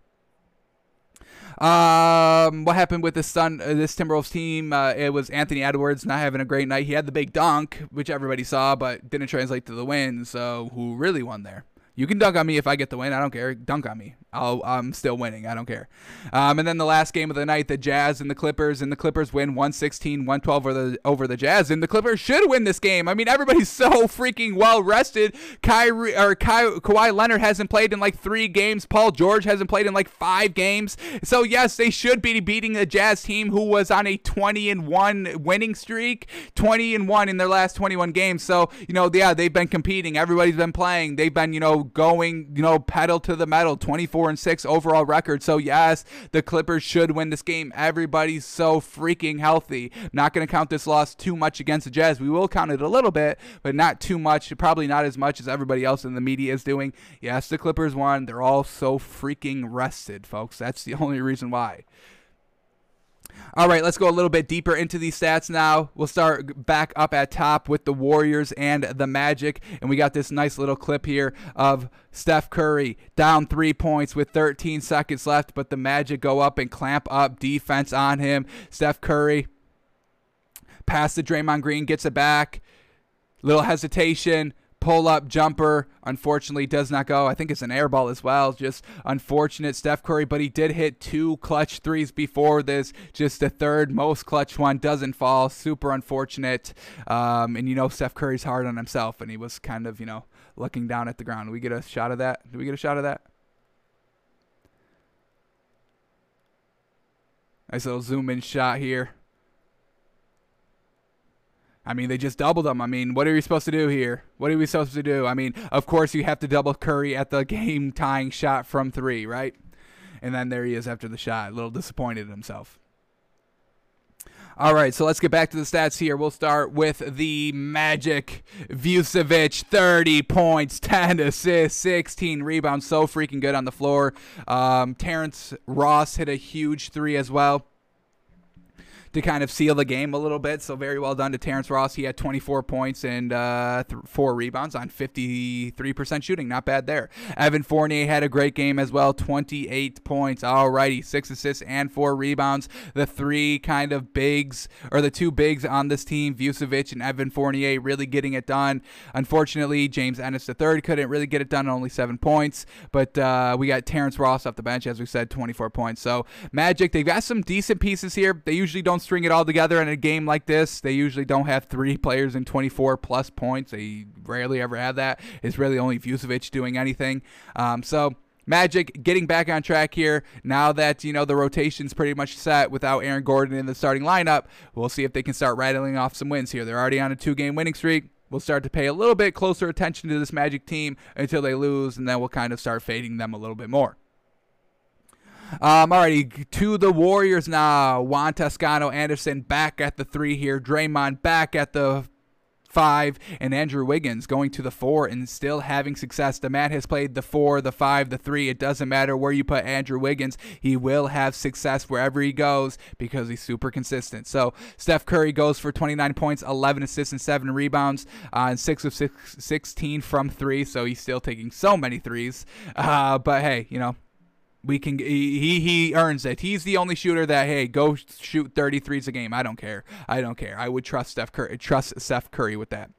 Speaker 1: Um, what happened with this Sun, uh, this Timberwolves team? Uh, it was Anthony Edwards not having a great night. He had the big dunk, which everybody saw, but didn't translate to the win. So who really won there? You can dunk on me if I get the win. I don't care. Dunk on me. I am still winning. I don't care. Um, and then the last game of the night, the Jazz and the Clippers, and the Clippers win 116, 112 over the over the Jazz, and the Clippers should win this game. I mean, everybody's so freaking well rested. Kyrie or Ka- Kawhi Leonard hasn't played in like three games. Paul George hasn't played in like five games. So yes, they should be beating the Jazz team who was on a 20 and one winning streak, 20 and one in their last 21 games. So you know, yeah, they've been competing. Everybody's been playing. They've been you know going, you know, pedal to the metal, 24 and 6 overall record. So yes, the Clippers should win this game. Everybody's so freaking healthy. Not going to count this loss too much against the Jazz. We will count it a little bit, but not too much. Probably not as much as everybody else in the media is doing. Yes, the Clippers won. They're all so freaking rested, folks. That's the only reason why. All right, let's go a little bit deeper into these stats now. We'll start back up at top with the Warriors and the Magic. And we got this nice little clip here of Steph Curry down three points with 13 seconds left, but the Magic go up and clamp up defense on him. Steph Curry pass to Draymond Green, gets it back. Little hesitation pull up jumper unfortunately does not go. I think it's an air ball as well. Just unfortunate Steph Curry, but he did hit two clutch threes before this. Just the third most clutch one doesn't fall. Super unfortunate. Um, and you know Steph Curry's hard on himself, and he was kind of you know looking down at the ground. we get a shot of that? Do we get a shot of that? Nice little zoom in shot here. I mean, they just doubled him. I mean, what are we supposed to do here? What are we supposed to do? I mean, of course, you have to double Curry at the game tying shot from three, right? And then there he is after the shot, a little disappointed in himself. All right, so let's get back to the stats here. We'll start with the Magic. Vucevic, 30 points, 10 assists, 16 rebounds. So freaking good on the floor. Um, Terrence Ross hit a huge three as well to kind of seal the game a little bit. So very well done to Terrence Ross. He had 24 points and uh, th- four rebounds on 53% shooting. Not bad there. Evan Fournier had a great game as well. 28 points. Alrighty, six assists and four rebounds. The three kind of bigs or the two bigs on this team, Vucevic and Evan Fournier, really getting it done. Unfortunately, James Ennis III couldn't really get it done. Only seven points, but uh, we got Terrence Ross off the bench, as we said, 24 points. So Magic, they've got some decent pieces here. They usually don't string it all together in a game like this. They usually don't have three players in 24 plus points. They rarely ever have that. It's really only Vucevic doing anything. Um, so. Magic getting back on track here now that you know the rotation's pretty much set without Aaron Gordon in the starting lineup. We'll see if they can start rattling off some wins here. They're already on a two-game winning streak. We'll start to pay a little bit closer attention to this Magic team until they lose, and then we'll kind of start fading them a little bit more. Um, alrighty, to the Warriors now. Juan Toscano Anderson back at the three here. Draymond back at the five, and Andrew Wiggins going to the four and still having success. The man has played the four, the five, the three. It doesn't matter where you put Andrew Wiggins, he will have success wherever he goes because he's super consistent. So Steph Curry goes for 29 points, 11 assists, and seven rebounds, uh, and six of six, 16 from three. So he's still taking so many threes. Uh, but hey, you know, we can he he earns it. He's the only shooter that hey, go shoot 33s a game. I don't care. I don't care. I would trust Steph Curry trust Steph Curry with that.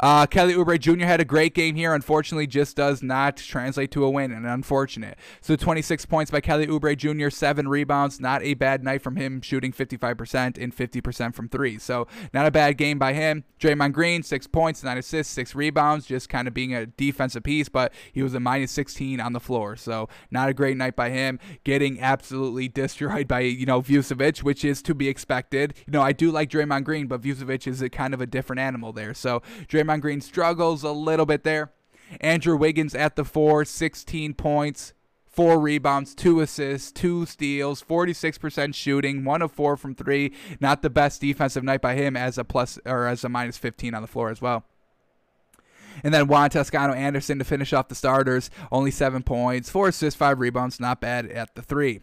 Speaker 1: Uh, Kelly Oubre Jr. had a great game here. Unfortunately, just does not translate to a win, and unfortunate. So 26 points by Kelly Oubre Jr., seven rebounds. Not a bad night from him, shooting 55% and 50% from three. So not a bad game by him. Draymond Green, six points, nine assists, six rebounds, just kind of being a defensive piece, but he was a minus 16 on the floor. So not a great night by him. Getting absolutely destroyed by you know Vucevic, which is to be expected. You know I do like Draymond Green, but Vucevic is a kind of a different animal there. So Draymond Green struggles a little bit there. Andrew Wiggins at the four, 16 points, four rebounds, two assists, two steals, 46% shooting, one of four from three. Not the best defensive night by him as a plus or as a minus 15 on the floor as well. And then Juan Toscano Anderson to finish off the starters, only seven points, four assists, five rebounds, not bad at the three.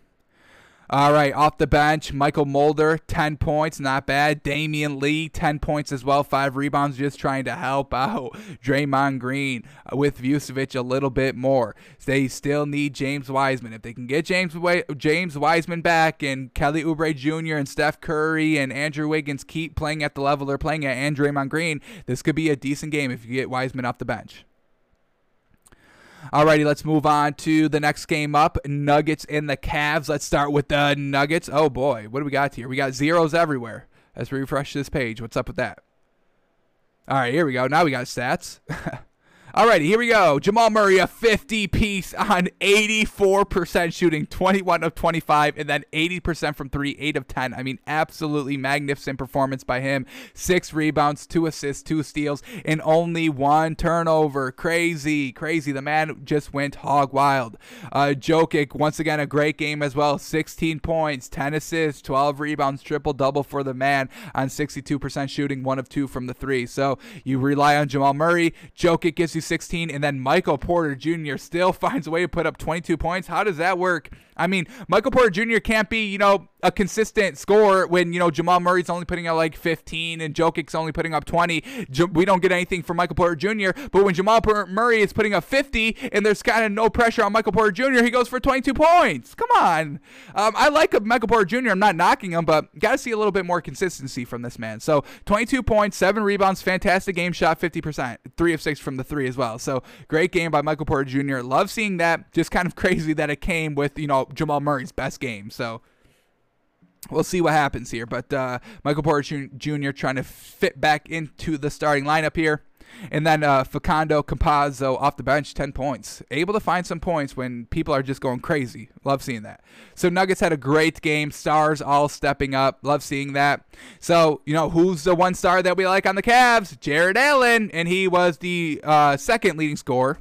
Speaker 1: All right, off the bench, Mychal Mulder, 10 points, not bad. Damion Lee, 10 points as well, five rebounds, just trying to help out Draymond Green with Vucevic a little bit more. They still need James Wiseman. If they can get James James Wiseman back and Kelly Oubre Jr. and Steph Curry and Andrew Wiggins keep playing at the level they're playing at and Draymond Green, this could be a decent game if you get Wiseman off the bench. Alrighty, let's move on to the next game up. Nuggets and the Cavs. Let's start with the Nuggets. Oh boy, what do we got here? We got zeros everywhere. Let's refresh this page. What's up with that? All right, here we go. Now we got stats. Alrighty, here we go. Jamal Murray, a 50 piece on 84% shooting, 21 of 25, and then 80% from three, 8 of 10. I mean, absolutely magnificent performance by him. Six rebounds, two assists, two steals, and only one turnover. Crazy, crazy. The man just went hog wild. Uh, Jokic, once again, a great game as well. 16 points, 10 assists, 12 rebounds, triple double for the man on 62% shooting, one of two from the three. So you rely on Jamal Murray. Jokic gives you 16, and then Michael Porter Jr. still finds a way to put up 22 points. How does that work? I mean, Michael Porter Jr. can't be, you know, a consistent scorer when, you know, Jamal Murray's only putting up like 15 and Jokic's only putting up 20. We don't get anything from Michael Porter Jr., but when Jamal Murray is putting up 50 and there's kind of no pressure on Michael Porter Jr., he goes for 22 points. Come on. Um, I like Michael Porter Jr., I'm not knocking him, but got to see a little bit more consistency from this man. So 22 points, 7 rebounds, fantastic game shot, 50%, 3 of 6 from the 3 as well. So great game by Michael Porter Jr. Love seeing that. Just kind of crazy that it came with, you know, Jamal Murray's best game. So we'll see what happens here. But uh, Michael Porter Jr. trying to fit back into the starting lineup here. And then uh, Facundo Campazzo off the bench, 10 points. Able to find some points when people are just going crazy. Love seeing that. So Nuggets had a great game. Stars all stepping up. Love seeing that. So, you know, who's the one star that we like on the Cavs? Jarrett Allen. And he was the uh, second leading scorer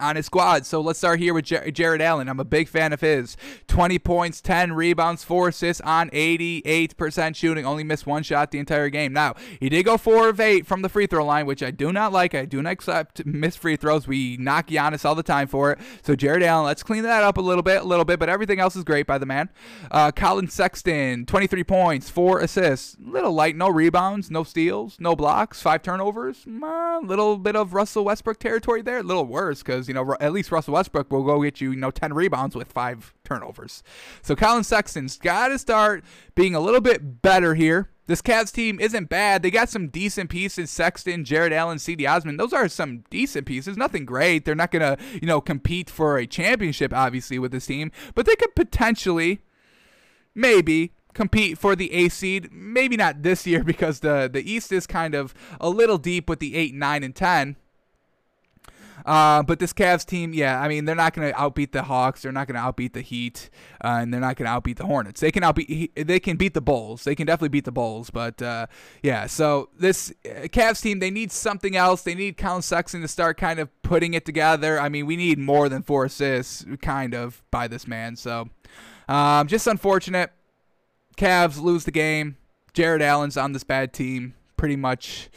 Speaker 1: on his squad. So let's start here with Jar- Jarrett Allen. I'm a big fan of his. 20 points, 10 rebounds, 4 assists on 88% shooting. Only missed one shot the entire game. Now, he did go 4 of 8 from the free throw line, which I do not like. I do not accept missed free throws. We knock Giannis all the time for it. So Jarrett Allen, let's clean that up a little bit, a little bit, but everything else is great by the man. Uh, Collin Sexton, 23 points, 4 assists. Little light, no rebounds, no steals, no blocks, 5 turnovers. A little bit of Russell Westbrook territory there. A little worse because because you know at least Russell Westbrook will go get you you know 10 rebounds with five turnovers. So Collin Sexton's got to start being a little bit better here. This Cavs team isn't bad. They got some decent pieces. Sexton, Jarrett Allen, Cedi Osman. Those are some decent pieces. Nothing great. They're not gonna, you know, compete for a championship, obviously, with this team. But they could potentially, maybe, compete for the A seed. Maybe not this year because the the East is kind of a little deep with the eight, nine, and ten. Uh, but this Cavs team, yeah, I mean, they're not going to outbeat the Hawks. They're not going to outbeat the Heat, uh, and they're not going to outbeat the Hornets. They can outbeat. They can beat the Bulls. They can definitely beat the Bulls. But uh, yeah, so this uh, Cavs team, they need something else. They need Collin Sexton to start kind of putting it together. I mean, we need more than four assists, kind of, by this man. So um, just unfortunate. Cavs lose the game. Jarrett Allen's on this bad team, pretty much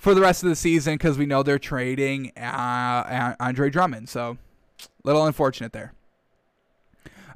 Speaker 1: for the rest of the season because we know they're trading uh, Andre Drummond. So, little unfortunate there.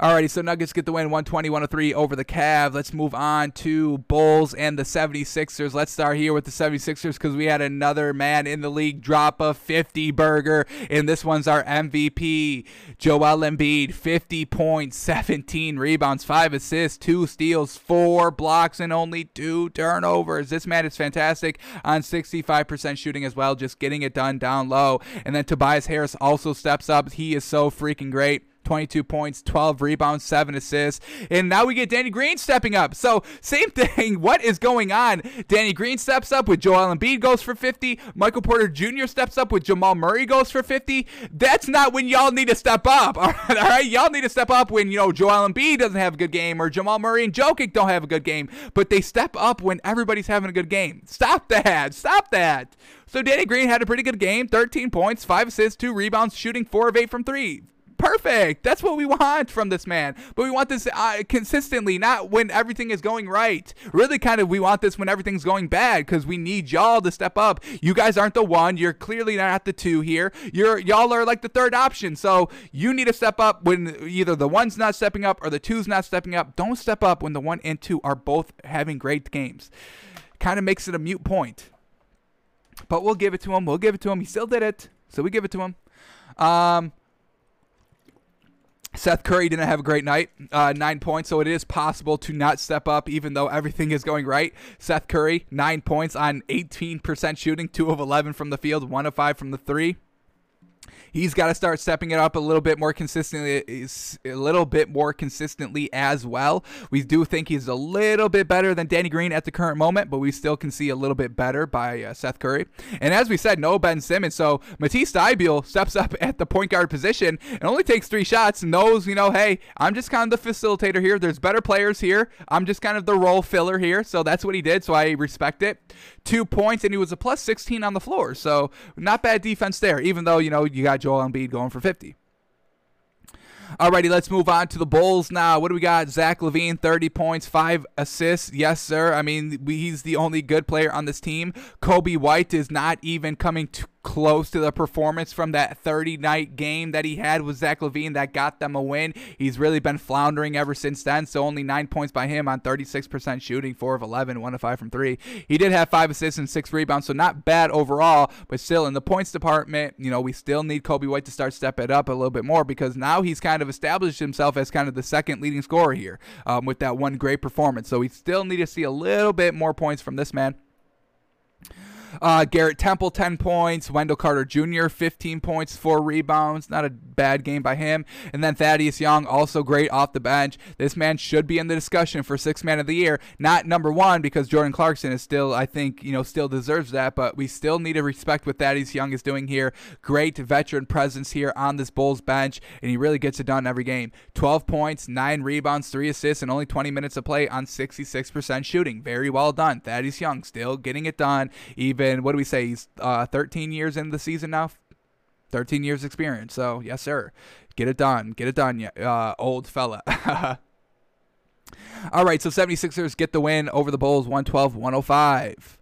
Speaker 1: Alrighty, so Nuggets get the win 120 103 over the Cavs. Let's move on to Bulls and the 76ers. Let's start here with the 76ers because we had another man in the league drop a 50 burger, and this one's our MVP, Joel Embiid. 50 points, 17 rebounds, 5 assists, 2 steals, 4 blocks, and only 2 turnovers. This man is fantastic on 65% shooting as well, just getting it done down low. And then Tobias Harris also steps up. He is so freaking great. 22 points, 12 rebounds, 7 assists. And now we get Danny Green stepping up. So, same thing. What is going on? Danny Green steps up with Joel Embiid goes for 50. Michael Porter Jr. steps up with Jamal Murray goes for 50. That's not when y'all need to step up. All right, all right? Y'all need to step up when, you know, Joel Embiid doesn't have a good game or Jamal Murray and Jokic don't have a good game. But they step up when everybody's having a good game. Stop that. Stop that. So Danny Green had a pretty good game 13 points, 5 assists, 2 rebounds, shooting 4 of 8 from 3 perfect. That's what we want from this man. But we want this uh, consistently, not when everything is going right. Really, kind of, we want this when everything's going bad because we need y'all to step up. You guys aren't the one. You're clearly not the two here. You're y'all are like the third option. So you need to step up when either the one's not stepping up or the two's not stepping up. Don't step up when the one and two are both having great games. Kind of makes it a mute point. But we'll give it to him. We'll give it to him. He still did it. So we give it to him. Um, Seth Curry didn't have a great night, uh, nine points, so it is possible to not step up even though everything is going right. Seth Curry, nine points on 18% shooting, two of 11 from the field, one of five from the three he's got to start stepping it up a little bit more consistently, a little bit more consistently as well. We do think he's a little bit better than Danny Green at the current moment, but we still can see a little bit better by uh, Seth Curry. And as we said, no Ben Simmons. So Matisse Thybulle steps up at the point guard position and only takes three shots. And knows, you know, hey, I'm just kind of the facilitator here. There's better players here. I'm just kind of the role filler here. So that's what he did. So I respect it. Two points, and he was a plus 16 on the floor. So not bad defense there, even though, you know, you got Joel Embiid going for 50. Alrighty, let's move on to the Bulls now. What do we got? Zach LaVine, 30 points, 5 assists. Yes, sir. I mean, he's the only good player on this team. Coby White is not even coming to close to the performance from that 30 night game that he had with Zach LaVine that got them a win. He's really been floundering ever since then. So only nine points by him on 36% shooting, four of 11, one of five from three. He did have five assists and six rebounds, so not bad overall. But still, in the points department, you know, we still need Coby White to start stepping up a little bit more because now he's kind of established himself as kind of the second leading scorer here um, with that one great performance. So we still need to see a little bit more points from this man. Uh, Garrett Temple, 10 points. Wendell Carter Jr., 15 points, four rebounds. Not a bad game by him. And then Thaddeus Young, also great off the bench. This man should be in the discussion for six man of the year. Not number one because Jordan Clarkson is still, I think, you know, still deserves that. But we still need to respect what Thaddeus Young is doing here. Great veteran presence here on this Bulls bench, and he really gets it done every game. 12 points, nine rebounds, three assists, and only 20 minutes of play on 66% shooting. Very well done. Thaddeus Young still getting it done, even been what do we say? He's uh, 13 years in the season now. 13 years experience. So yes, sir. Get it done. Get it done, uh, old fella. All right, so 76ers get the win over the Bulls 112 105.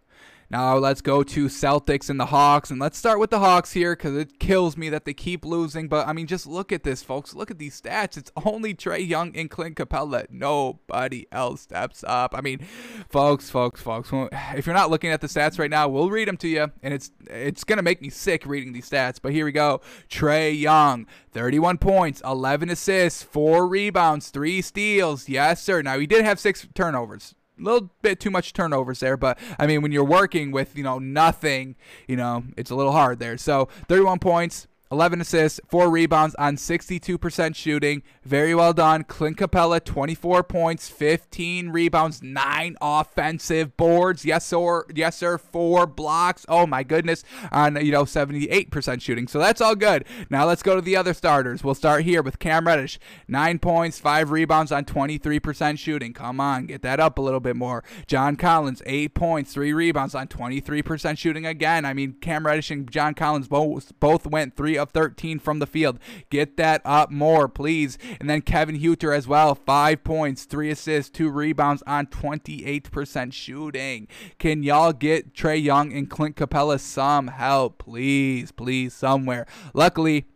Speaker 1: Now let's go to Celtics and the Hawks, and let's start with the Hawks here because it kills me that they keep losing. But I mean, just look at this, folks. Look at these stats. It's only Trae Young and Clint Capela. Nobody else steps up. I mean, folks, folks, folks. If you're not looking at the stats right now, we'll read them to you, and it's it's gonna make me sick reading these stats. But here we go. Trae Young, 31 points, 11 assists, four rebounds, three steals. Yes, sir. Now he did have six turnovers little bit too much turnovers there, but I mean, when you're working with, you know, nothing, you know, it's a little hard there. So 31 points, 11 assists, 4 rebounds on 62% shooting. Very well done. Clint Capela, 24 points, 15 rebounds, 9 offensive boards. Yes, sir. Yes, sir. 4 blocks. Oh, my goodness. On, you know, 78% shooting. So that's all good. Now let's go to the other starters. We'll start here with Cam Reddish. 9 points, 5 rebounds on 23% shooting. Come on, get that up a little bit more. John Collins, 8 points, 3 rebounds on 23% shooting again. I mean, Cam Reddish and John Collins both, both went 3 of 13 from the field. Get that up more, please. And then Kevin Huerter as well, five points, three assists, two rebounds on 28% shooting. Can y'all get Trae Young and Clint Capela some help, please, please, somewhere? Luckily,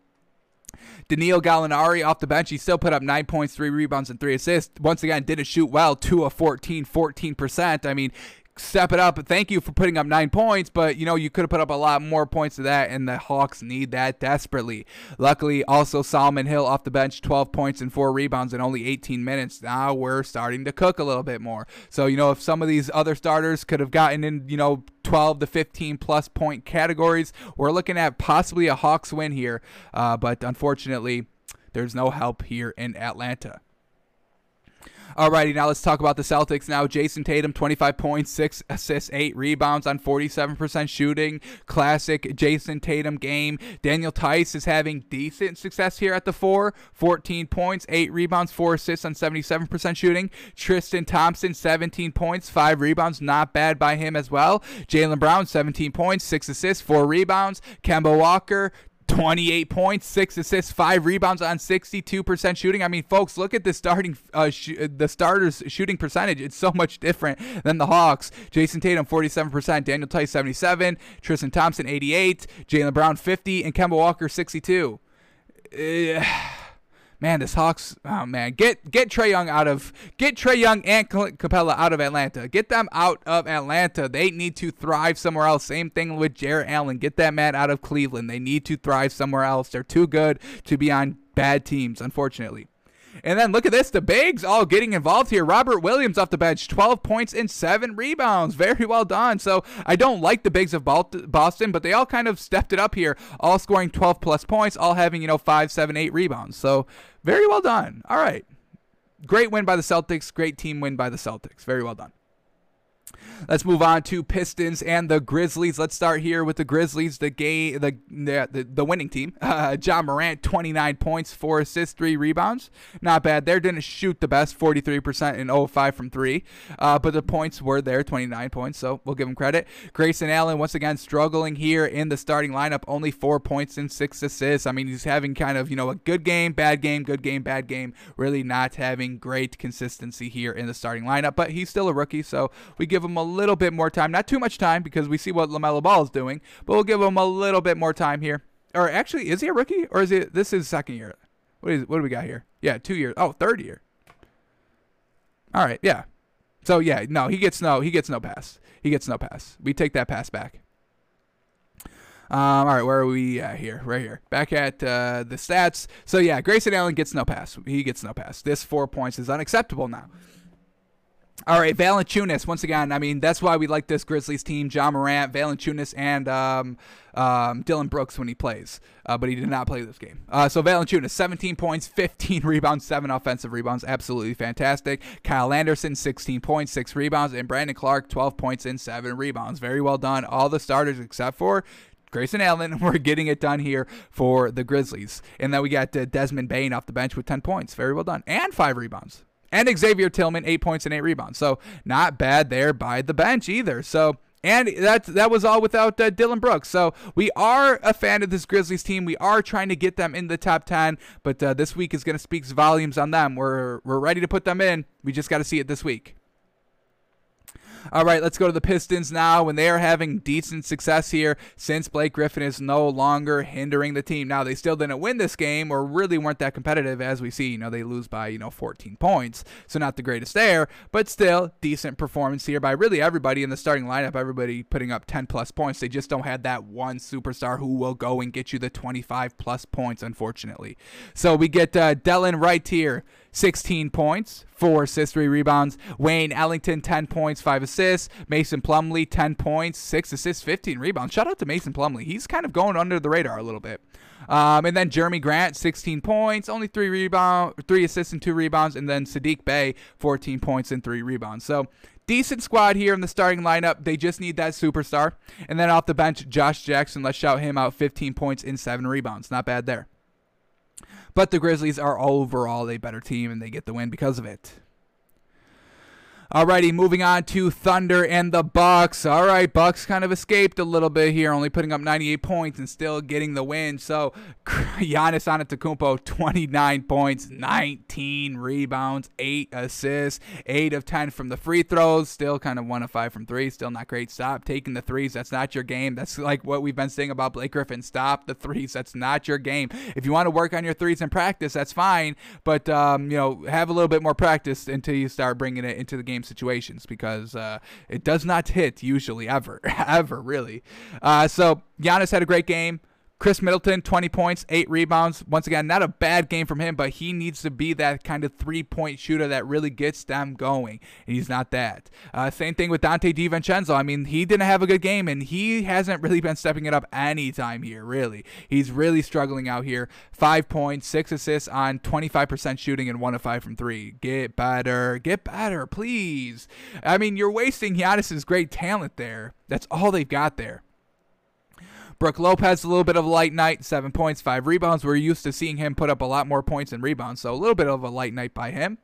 Speaker 1: Danilo Gallinari off the bench, he still put up nine points, three rebounds, and three assists. Once again, didn't shoot well, two of 14, 14%. I mean, step it up. Thank you for putting up nine points, but you know you could have put up a lot more points to that, and the Hawks need that desperately. Luckily, also Solomon Hill off the bench, 12 points and four rebounds in only 18 minutes. Now we're starting to cook a little bit more. So you know if some of these other starters could have gotten in, you know. 12 to 15 plus point categories. We're looking at possibly a Hawks win here, uh, but unfortunately, there's no help here in Atlanta. Alrighty, now let's talk about the Celtics now. Jayson Tatum, 25 points, 6 assists, 8 rebounds on 47% shooting. Classic Jayson Tatum game. Daniel Theis is having decent success here at the 4. 14 points, 8 rebounds, 4 assists on 77% shooting. Tristan Thompson, 17 points, 5 rebounds. Not bad by him as well. Jaylen Brown, 17 points, 6 assists, 4 rebounds. Kemba Walker, 28 points, six assists, five rebounds on 62% shooting. I mean, folks, look at the starting uh, sh- the starters shooting percentage. It's so much different than the Hawks. Jayson Tatum 47%, Daniel Theis 77, Tristan Thompson 88, Jaylen Brown 50, and Kemba Walker 62. Uh, man, this Hawks, oh man, get get Trae Young out of get Trae Young and Capela out of Atlanta. Get them out of Atlanta. They need to thrive somewhere else. Same thing with Jarrett Allen. Get that man out of Cleveland. They need to thrive somewhere else. They're too good to be on bad teams, unfortunately. And then look at this, the bigs all getting involved here. Robert Williams off the bench, 12 points and seven rebounds. Very well done. So I don't like the bigs of Boston, but they all kind of stepped it up here, all scoring 12 plus points, all having, you know, five, seven, eight rebounds. So very well done. All right. Great win by the Celtics. Great team win by the Celtics. Very well done. Let's move on to Pistons and the Grizzlies. Let's start here with the Grizzlies, the game, the, the the winning team. Uh, Ja Morant, 29 points, four assists, three rebounds. Not bad there. Didn't shoot the best, 43% in 05 from three, uh, but the points were there, 29 points. So we'll give him credit. Grayson Allen once again struggling here in the starting lineup, only four points and six assists. I mean, he's having kind of you know a good game, bad game, good game, bad game. Really not having great consistency here in the starting lineup, but he's still a rookie, so we give him a little bit more time. Not too much time because we see what LaMelo Ball is doing, but we'll give him a little bit more time here. Or actually, is he a rookie or is it this is second year? What is what do we got here? Yeah, two years. Oh, third year. All right, yeah. So yeah, no, he gets no he gets no pass. He gets no pass. We take that pass back. Um, all right, where are we at here? Right here. Back at uh, the stats. So yeah, Grayson Allen gets no pass. He gets no pass. This four points is unacceptable now. All right, Valanciunas. Once again, I mean that's why we like this Grizzlies team: Ja Morant, Valanciunas, and um, um, Dillon Brooks when he plays. Uh, but he did not play this game. Uh, so Valanciunas, 17 points, 15 rebounds, seven offensive rebounds, absolutely fantastic. Kyle Anderson, 16 points, six rebounds, and Brandon Clarke, 12 points and seven rebounds. Very well done. All the starters except for Grayson Allen, we're getting it done here for the Grizzlies. And then we got uh, Desmond Bane off the bench with 10 points. Very well done. And five rebounds and Xavier Tillman, eight points and eight rebounds. So not bad there by the bench either. So and that that was all without uh, Dillon Brooks. So we are a fan of this Grizzlies team. We are trying to get them in the top ten, but uh, this week is going to speak volumes on them. We're we're ready to put them in. We just got to see it this week. All right, let's go to the Pistons now. When they are having decent success here, since Blake Griffin is no longer hindering the team. Now they still didn't win this game, or really weren't that competitive, as we see. You know, they lose by you know 14 points, so not the greatest there, but still decent performance here by really everybody in the starting lineup. Everybody putting up 10 plus points. They just don't have that one superstar who will go and get you the 25 plus points, unfortunately. So we get uh, Delon Wright here. 16 points, 4 assists, 3 rebounds. Wayne Ellington, 10 points, 5 assists. Mason Plumlee, 10 points, 6 assists, 15 rebounds. Shout out to Mason Plumlee. He's kind of going under the radar a little bit. Um, and then Jerami Grant, 16 points, only three rebound, three assists and two rebounds. And then Saddiq Bey, 14 points and three rebounds. So decent squad here in the starting lineup. They just need that superstar. And then off the bench, Josh Jackson. Let's shout him out, 15 points and seven rebounds. Not bad there. But the Grizzlies are overall a better team and they get the win because of it. Alrighty, moving on to Thunder and the Bucks. All right, Bucks kind of escaped a little bit here, only putting up 98 points and still getting the win. So Giannis Antetokounmpo, 29 points, 19 rebounds, 8 assists, 8 of 10 from the free throws. Still kind of 1 of 5 from 3. Still not great. Stop taking the threes. That's not your game. That's like what we've been saying about Blake Griffin. Stop the threes. That's not your game. If you want to work on your threes in practice, that's fine. But, um, you know, have a little bit more practice until you start bringing it into the game game situations because uh, it does not hit usually ever, ever really. Uh, so Giannis had a great game. Khris Middleton, 20 points, 8 rebounds. Once again, not a bad game from him, but he needs to be that kind of three point shooter that really gets them going. And he's not that. Uh, same thing with Donte DiVincenzo. I mean, he didn't have a good game, and he hasn't really been stepping it up any time here, really. He's really struggling out here. Five points, six assists on 25% shooting, and one of five from three. Get better. Get better, please. I mean, you're wasting Giannis's great talent there. That's all they've got there. Brook Lopez, a little bit of a light night, seven points, five rebounds. We're used to seeing him put up a lot more points and rebounds, so a little bit of a light night by him.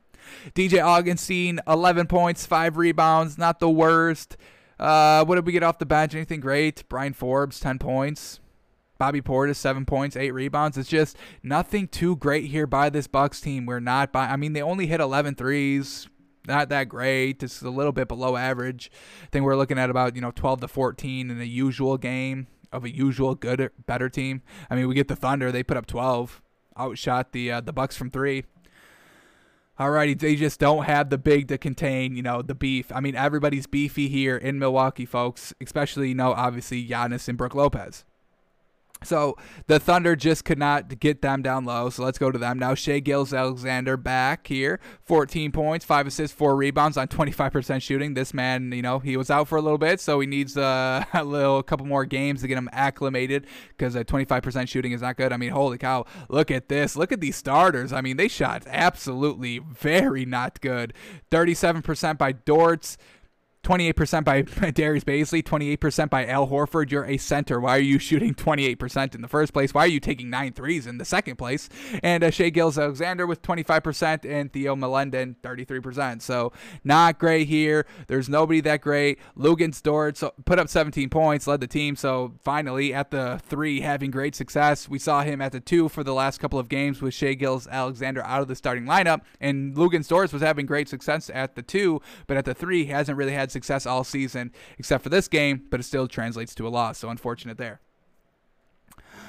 Speaker 1: DJ Augustin, 11 points, five rebounds, not the worst. Uh, what did we get off the bench? Anything great? Brian Forbes, 10 points. Bobby Portis seven points, eight rebounds. It's just nothing too great here by this Bucks team. We're not by. I mean, they only hit 11 threes. Not that great. It's a little bit below average. I think we're looking at about you know 12 to 14 in a usual game of a usual good better team. I mean, we get the Thunder. They put up 12, outshot the uh, the Bucks from three. Alrighty, they just don't have the big to contain, you know, the beef. I mean, everybody's beefy here in Milwaukee, folks. Especially, you know, obviously Giannis and Brook Lopez. So the Thunder just could not get them down low. So let's go to them now. Shai Gilgeous-Alexander back here, 14 points, five assists, four rebounds on 25% shooting. This man, you know, he was out for a little bit, so he needs uh, a little, couple more games to get him acclimated because uh, 25% shooting is not good. I mean, holy cow, look at this. Look at these starters. I mean, they shot absolutely very not good. 37% by Dortz. 28% by Darius Bazley, 28% by Al Horford. You're a center. Why are you shooting 28% in the first place? Why are you taking nine threes in the second place? And uh, Shai Gilgeous-Alexander with 25% and Theo Maledon 33%. So not great here. There's nobody that great. Luguentz Dort so put up 17 points, led the team. So finally at the three, having great success. We saw him at the two for the last couple of games with Shai Gilgeous-Alexander out of the starting lineup. And Luguentz Dort was having great success at the two, but at the three, he hasn't really had success all season, except for this game, but it still translates to a loss. So unfortunate there.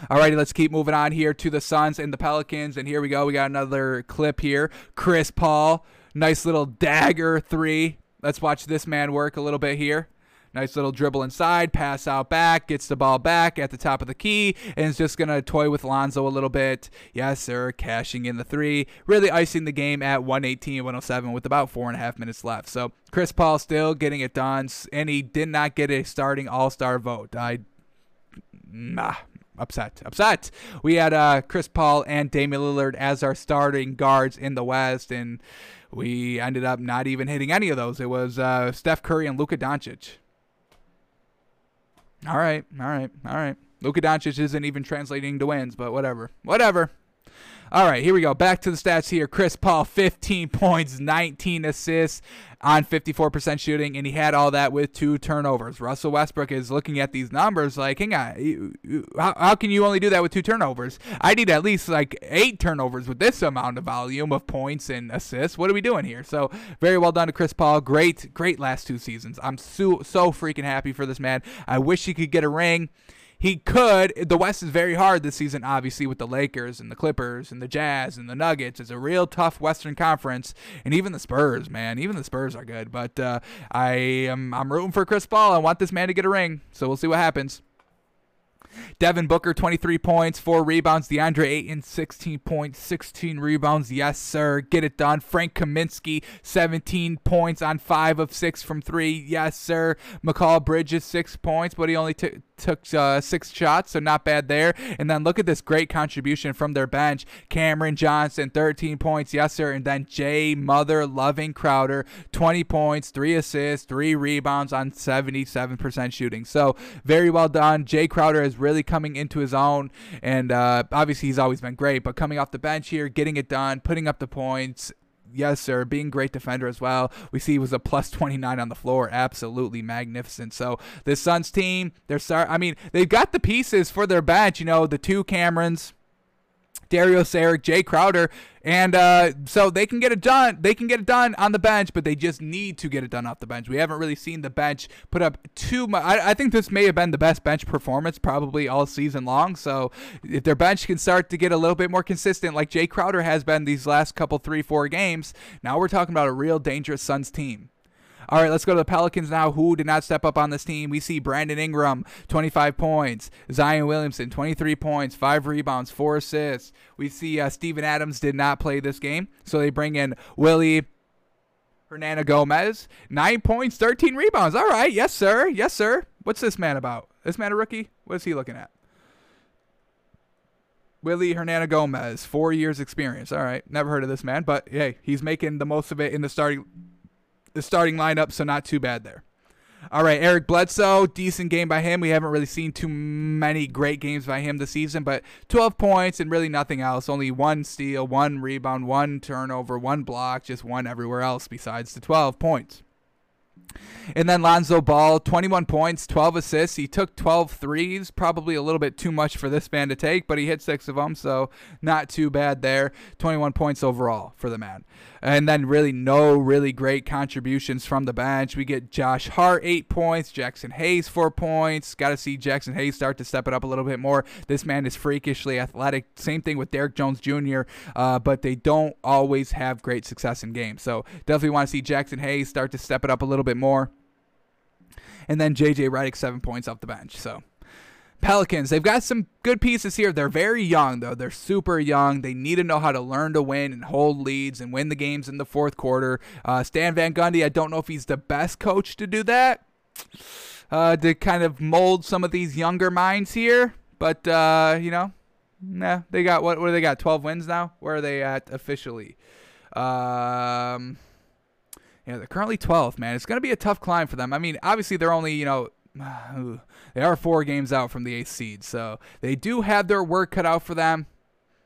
Speaker 1: Alrighty, let's keep moving on here to the Suns and the Pelicans. And here we go. We got another clip here. Chris Paul, nice little dagger three. Let's watch this man work a little bit here. Nice little dribble inside, pass out back, gets the ball back at the top of the key, and is just going to toy with Lonzo a little bit. Yes, sir, cashing in the three. Really icing the game at 118 107 with about four and a half minutes left. So Chris Paul still getting it done, and he did not get a starting all star vote. I. Nah, upset. Upset. We had uh, Chris Paul and Damian Lillard as our starting guards in the West, and we ended up not even hitting any of those. It was uh, Steph Curry and Luka Doncic. All right, all right, all right. Luka Doncic isn't even translating to wins, but whatever. Whatever. All right, here we go. Back to the stats here. Chris Paul, 15 points, 19 assists on 54% shooting, and he had all that with two turnovers. Russell Westbrook is looking at these numbers like, hang on, how, how can you only do that with two turnovers? I need at least like eight turnovers with this amount of volume of points and assists. What are we doing here? So, very well done to Chris Paul. Great, great last two seasons. I'm so, so freaking happy for this man. I wish he could get a ring he could. The West is very hard this season, obviously, with the Lakers and the Clippers and the Jazz and the Nuggets. It's a real tough Western Conference, and even the Spurs, man, even the Spurs are good. But uh, I am I'm rooting for Chris Paul. I want this man to get a ring, so we'll see what happens. Devin Booker, 23 points, 4 rebounds. DeAndre Ayton, 16 points, 16 rebounds. Yes, sir. Get it done. Frank Kaminsky, 17 points on 5 of 6 from 3. Yes, sir. Mikal Bridges, 6 points, but he only took took uh, six shots, so not bad there. And then look at this great contribution from their bench. Cameron Johnson, 13 points, yes, sir. And then Jay Mother Loving Crowder, 20 points, three assists, three rebounds on 77% shooting. So very well done. Jay Crowder is really coming into his own, and uh, obviously he's always been great, but coming off the bench here, getting it done, putting up the points, yes, sir. Being great defender as well. We see he was a plus 29 on the floor. Absolutely magnificent. So this Suns team, they're sorry. I mean, they've got the pieces for their bench. You know, the two Camerons. Dario Saric, Jay Crowder, and uh, so they can get it done. They can get it done on the bench, but they just need to get it done off the bench. We haven't really seen the bench put up too much. I, I think this may have been the best bench performance probably all season long. So if their bench can start to get a little bit more consistent, like Jay Crowder has been these last couple three four games, now we're talking about a real dangerous Suns team. All right, let's go to the Pelicans now. Who did not step up on this team? We see Brandon Ingram, 25 points. Zion Williamson, 23 points, 5 rebounds, 4 assists. We see uh, Steven Adams did not play this game, so they bring in Willy Hernangomez, 9 points, 13 rebounds. All right, yes, sir. Yes, sir. What's this man about? This man a rookie? What is he looking at? Willy Hernangomez, four years experience. All right, never heard of this man, but hey, he's making the most of it in the starting the starting lineup, so not too bad there. All right, Eric Bledsoe, decent game by him. We haven't really seen too many great games by him this season, but 12 points and really nothing else. Only one steal, one rebound, one turnover, one block, just one everywhere else besides the 12 points. And then Lonzo Ball, 21 points, 12 assists. He took 12 threes, probably a little bit too much for this man to take, but he hit six of them, so not too bad there. 21 points overall for the man. And then really no really great contributions from the bench. We get Josh Hart, eight points, Jaxson Hayes, four points. Got to see Jaxson Hayes start to step it up a little bit more. This man is freakishly athletic. Same thing with Derrick Jones Jr., uh, but they don't always have great success in games. So definitely want to see Jaxson Hayes start to step it up a little bit more and then JJ Redick seven points off the bench. So Pelicans, they've got some good pieces here. They're very young though. They're super young. They need to know how to learn to win and hold leads and win the games in the fourth quarter. Uh, Stan Van Gundy, I don't know if he's the best coach to do that. Uh, to kind of mold some of these younger minds here, but uh, you know, nah, they got what? What do they got? Twelve wins now. Where are they at officially? Um, yeah, they're currently 12th, man. It's going to be a tough climb for them. I mean, obviously, they're only, you know, they are four games out from the eighth seed. So they do have their work cut out for them.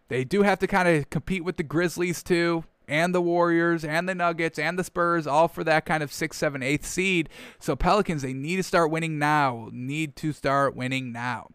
Speaker 1: They do have to kind of compete with the Grizzlies, too, and the Warriors, and the Nuggets, and the Spurs, all for that kind of sixth, seven, eighth seed. So Pelicans, they need to start winning now. Need to start winning now.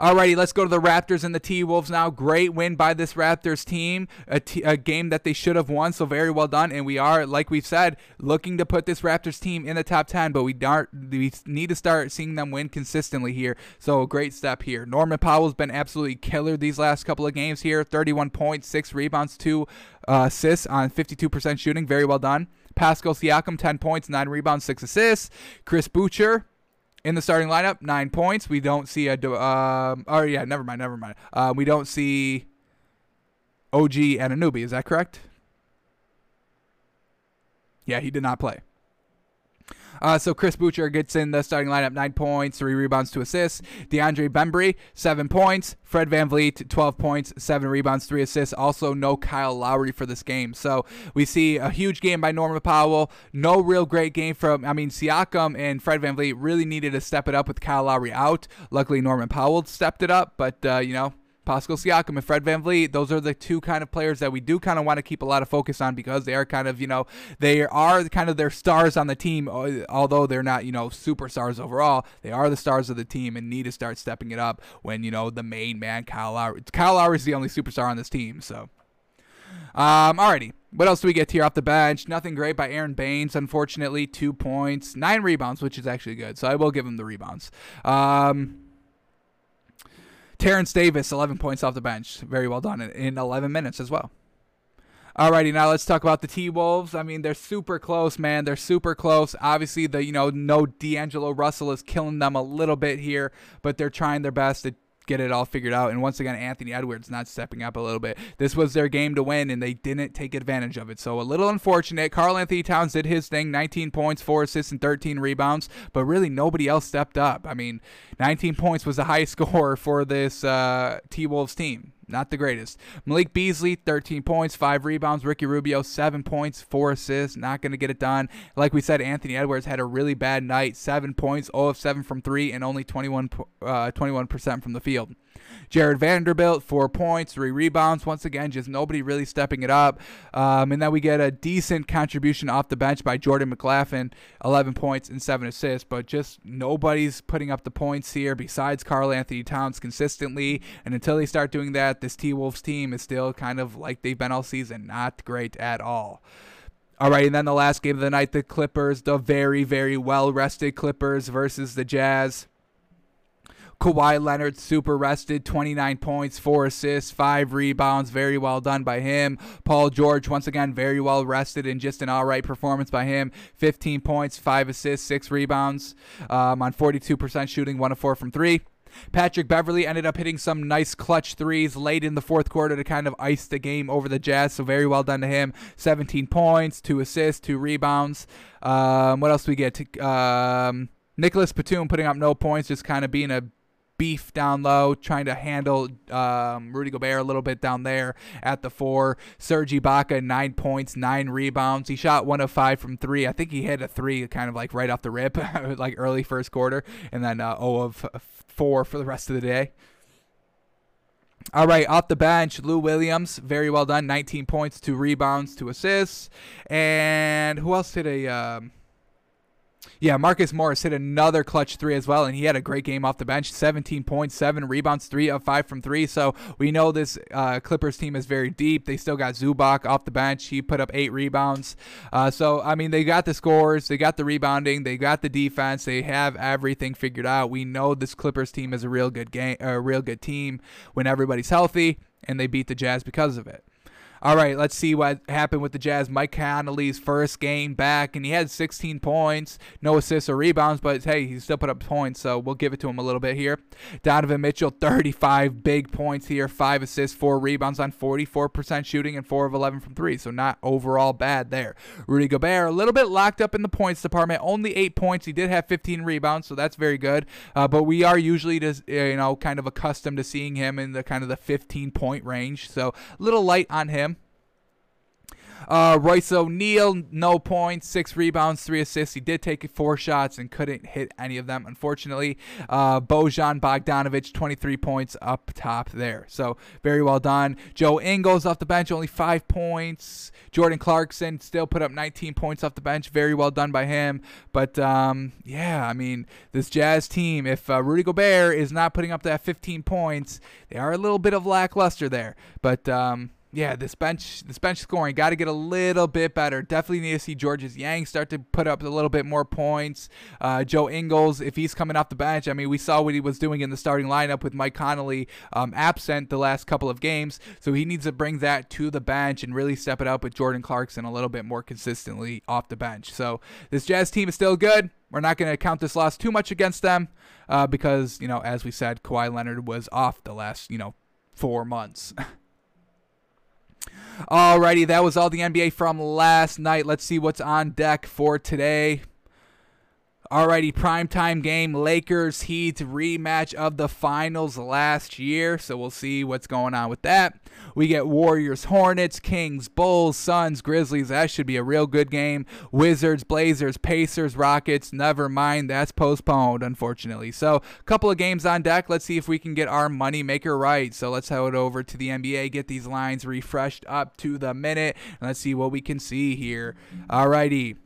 Speaker 1: Alrighty, let's go to the Raptors and the T Wolves now. Great win by this Raptors team, a, t- a game that they should have won. So very well done. And we are, like we've said, looking to put this Raptors team in the top ten. But we don't. We need to start seeing them win consistently here. So great step here. Norman Powell's been absolutely killer these last couple of games here. 31 points, six rebounds, two uh, assists on 52% shooting. Very well done. Pascal Siakam, 10 points, 9 rebounds, 6 assists. Chris Boucher, in the starting lineup, nine points. We don't see a. Um, oh yeah, never mind, never mind. Uh, we don't see OG Anunoby. Is that correct? Yeah, he did not play. Uh, so Chris Boucher gets in the starting lineup, nine points, three rebounds, two assists. DeAndre Bembry, seven points. Fred Van VanVleet, 12 points, seven rebounds, three assists. Also, no Kyle Lowry for this game. So we see a huge game by Norman Powell. No real great game from, I mean, Siakam and Fred Van VanVleet really needed to step it up with Kyle Lowry out. Luckily, Norman Powell stepped it up, but, uh, you know, Pascal Siakam and Fred VanVleet, those are the two kind of players that we do kind of want to keep a lot of focus on because they are kind of, you know, they are kind of their stars on the team, although they're not, you know, superstars overall. They are the stars of the team and need to start stepping it up when, you know, the main man, Kyle Lowry. Kyle Lowry is the only superstar on this team, so. Um, alrighty. What else do we get here off the bench? Nothing great by Aron Baynes, unfortunately. Two points, nine rebounds, which is actually good. So I will give him the rebounds. Um, Terence Davis, 11 points off the bench. Very well done in 11 minutes as well. Alrighty, now let's talk about the T Wolves. I mean, they're super close, man. They're super close. Obviously, the you know no D'Angelo Russell is killing them a little bit here, but they're trying their best to get it all figured out. And once again, Anthony Edwards not stepping up a little bit. This was their game to win, and they didn't take advantage of it. So a little unfortunate. Karl-Anthony Towns did his thing 19 points, 4 assists, and 13 rebounds, but really nobody else stepped up. I mean, 19 points was the highest score for this uh, T Wolves team not the greatest. Malik Beasley, 13 points, 5 rebounds. Ricky Rubio, 7 points, 4 assists. Not going to get it done. Like we said, Anthony Edwards had a really bad night. 7 points, 0 of 7 from 3, and only 21, uh, 21% from the field. Jarred Vanderbilt, four points, three rebounds. Once again, just nobody really stepping it up. Um, and then we get a decent contribution off the bench by Jordan McLaughlin, 11 points and seven assists. But just nobody's putting up the points here besides Karl-Anthony Towns consistently. And until they start doing that, this T Wolves team is still kind of like they've been all season, not great at all. All right, and then the last game of the night, the Clippers, the very, very well rested Clippers versus the Jazz. Kawhi Leonard super rested, 29 points, 4 assists, 5 rebounds. Very well done by him. Paul George, once again, very well rested and just an all right performance by him. 15 points, 5 assists, 6 rebounds um, on 42% shooting, 1 of 4 from 3. Patrick Beverley ended up hitting some nice clutch threes late in the fourth quarter to kind of ice the game over the Jazz. So very well done to him. 17 points, two assists, two rebounds. Um, what else do we get? Um, Nicolas Batum putting up no points, just kind of being a beef down low, trying to handle um, Rudy Gobert a little bit down there at the four. Serge Ibaka, nine points, nine rebounds. He shot one of five from three. I think he hit a three kind of like right off the rip, like early first quarter, and then uh, 0 of four for the rest of the day. All right, off the bench, Lou Williams, very well done. 19 points, two rebounds, two assists. And who else did a. Um, Yeah, Marcus Morris hit another clutch three as well, and he had a great game off the bench 17 points, seven rebounds, three of five from three. So we know this uh, Clippers team is very deep. They still got Zubac off the bench. He put up eight rebounds. Uh, so, I mean, they got the scores, they got the rebounding, they got the defense, they have everything figured out. We know this Clippers team is a real good game, a real good team when everybody's healthy, and they beat the Jazz because of it. All right, let's see what happened with the Jazz. Mike Conley's first game back, and he had 16 points, no assists or rebounds, but hey, he still put up points, so we'll give it to him a little bit here. Donovan Mitchell, 35 big points here, five assists, four rebounds on 44% shooting, and four of 11 from three, so not overall bad there. Rudy Gobert, a little bit locked up in the points department, only eight points. He did have 15 rebounds, so that's very good. Uh, but we are usually just you know kind of accustomed to seeing him in the kind of the 15 point range, so a little light on him. Uh, Royce O'Neale, no points, six rebounds, three assists. He did take four shots and couldn't hit any of them, unfortunately. Uh, Bojan Bogdanovic, 23 points up top there. So very well done. Joe Ingles off the bench, only five points. Jordan Clarkson still put up 19 points off the bench. Very well done by him. But um, yeah, I mean, this Jazz team, if uh, Rudy Gobert is not putting up that 15 points, they are a little bit of lackluster there. But um, yeah, this bench this bench scoring got to get a little bit better. Definitely need to see Georges Niang start to put up a little bit more points. Uh, Joe Ingles, if he's coming off the bench, I mean, we saw what he was doing in the starting lineup with Mike Conley um, absent the last couple of games, so he needs to bring that to the bench and really step it up with Jordan Clarkson a little bit more consistently off the bench. So this Jazz team is still good. We're not going to count this loss too much against them uh, because, you know, as we said, Kawhi Leonard was off the last, you know, four months. Alrighty, that was all the NBA from last night. Let's see what's on deck for today. Alrighty, primetime game Lakers Heat rematch of the finals last year. So we'll see what's going on with that. We get Warriors Hornets, Kings, Bulls, Suns, Grizzlies. That should be a real good game. Wizards, Blazers, Pacers, Rockets. Never mind, that's postponed, unfortunately. So a couple of games on deck. Let's see if we can get our money maker right. So let's head over to the NBA, get these lines refreshed up to the minute, and let's see what we can see here. Alrighty.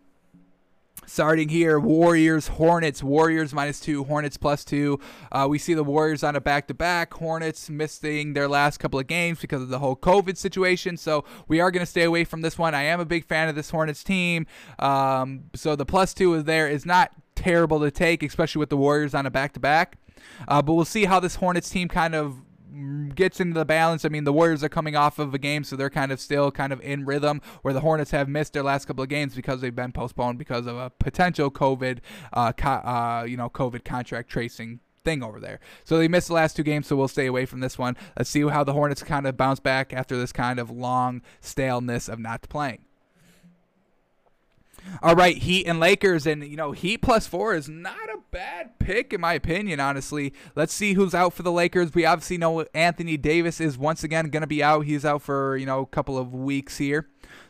Speaker 1: Starting here, Warriors, Hornets, Warriors minus two, Hornets plus two. Uh, we see the Warriors on a back to back. Hornets missing their last couple of games because of the whole COVID situation. So we are going to stay away from this one. I am a big fan of this Hornets team. Um, so the plus two is there is not terrible to take, especially with the Warriors on a back to back. But we'll see how this Hornets team kind of gets into the balance. I mean, the Warriors are coming off of a game, so they're kind of still kind of in rhythm. Where the Hornets have missed their last couple of games because they've been postponed because of a potential COVID, uh, co- uh, you know, COVID contract tracing thing over there. So they missed the last two games, so we'll stay away from this one. Let's see how the Hornets kind of bounce back after this kind of long staleness of not playing. All right, Heat and Lakers, and you know Heat plus four is not a bad pick in my opinion. Honestly, let's see who's out for the Lakers. We obviously know Anthony Davis is once again going to be out. He's out for you know a couple of weeks here.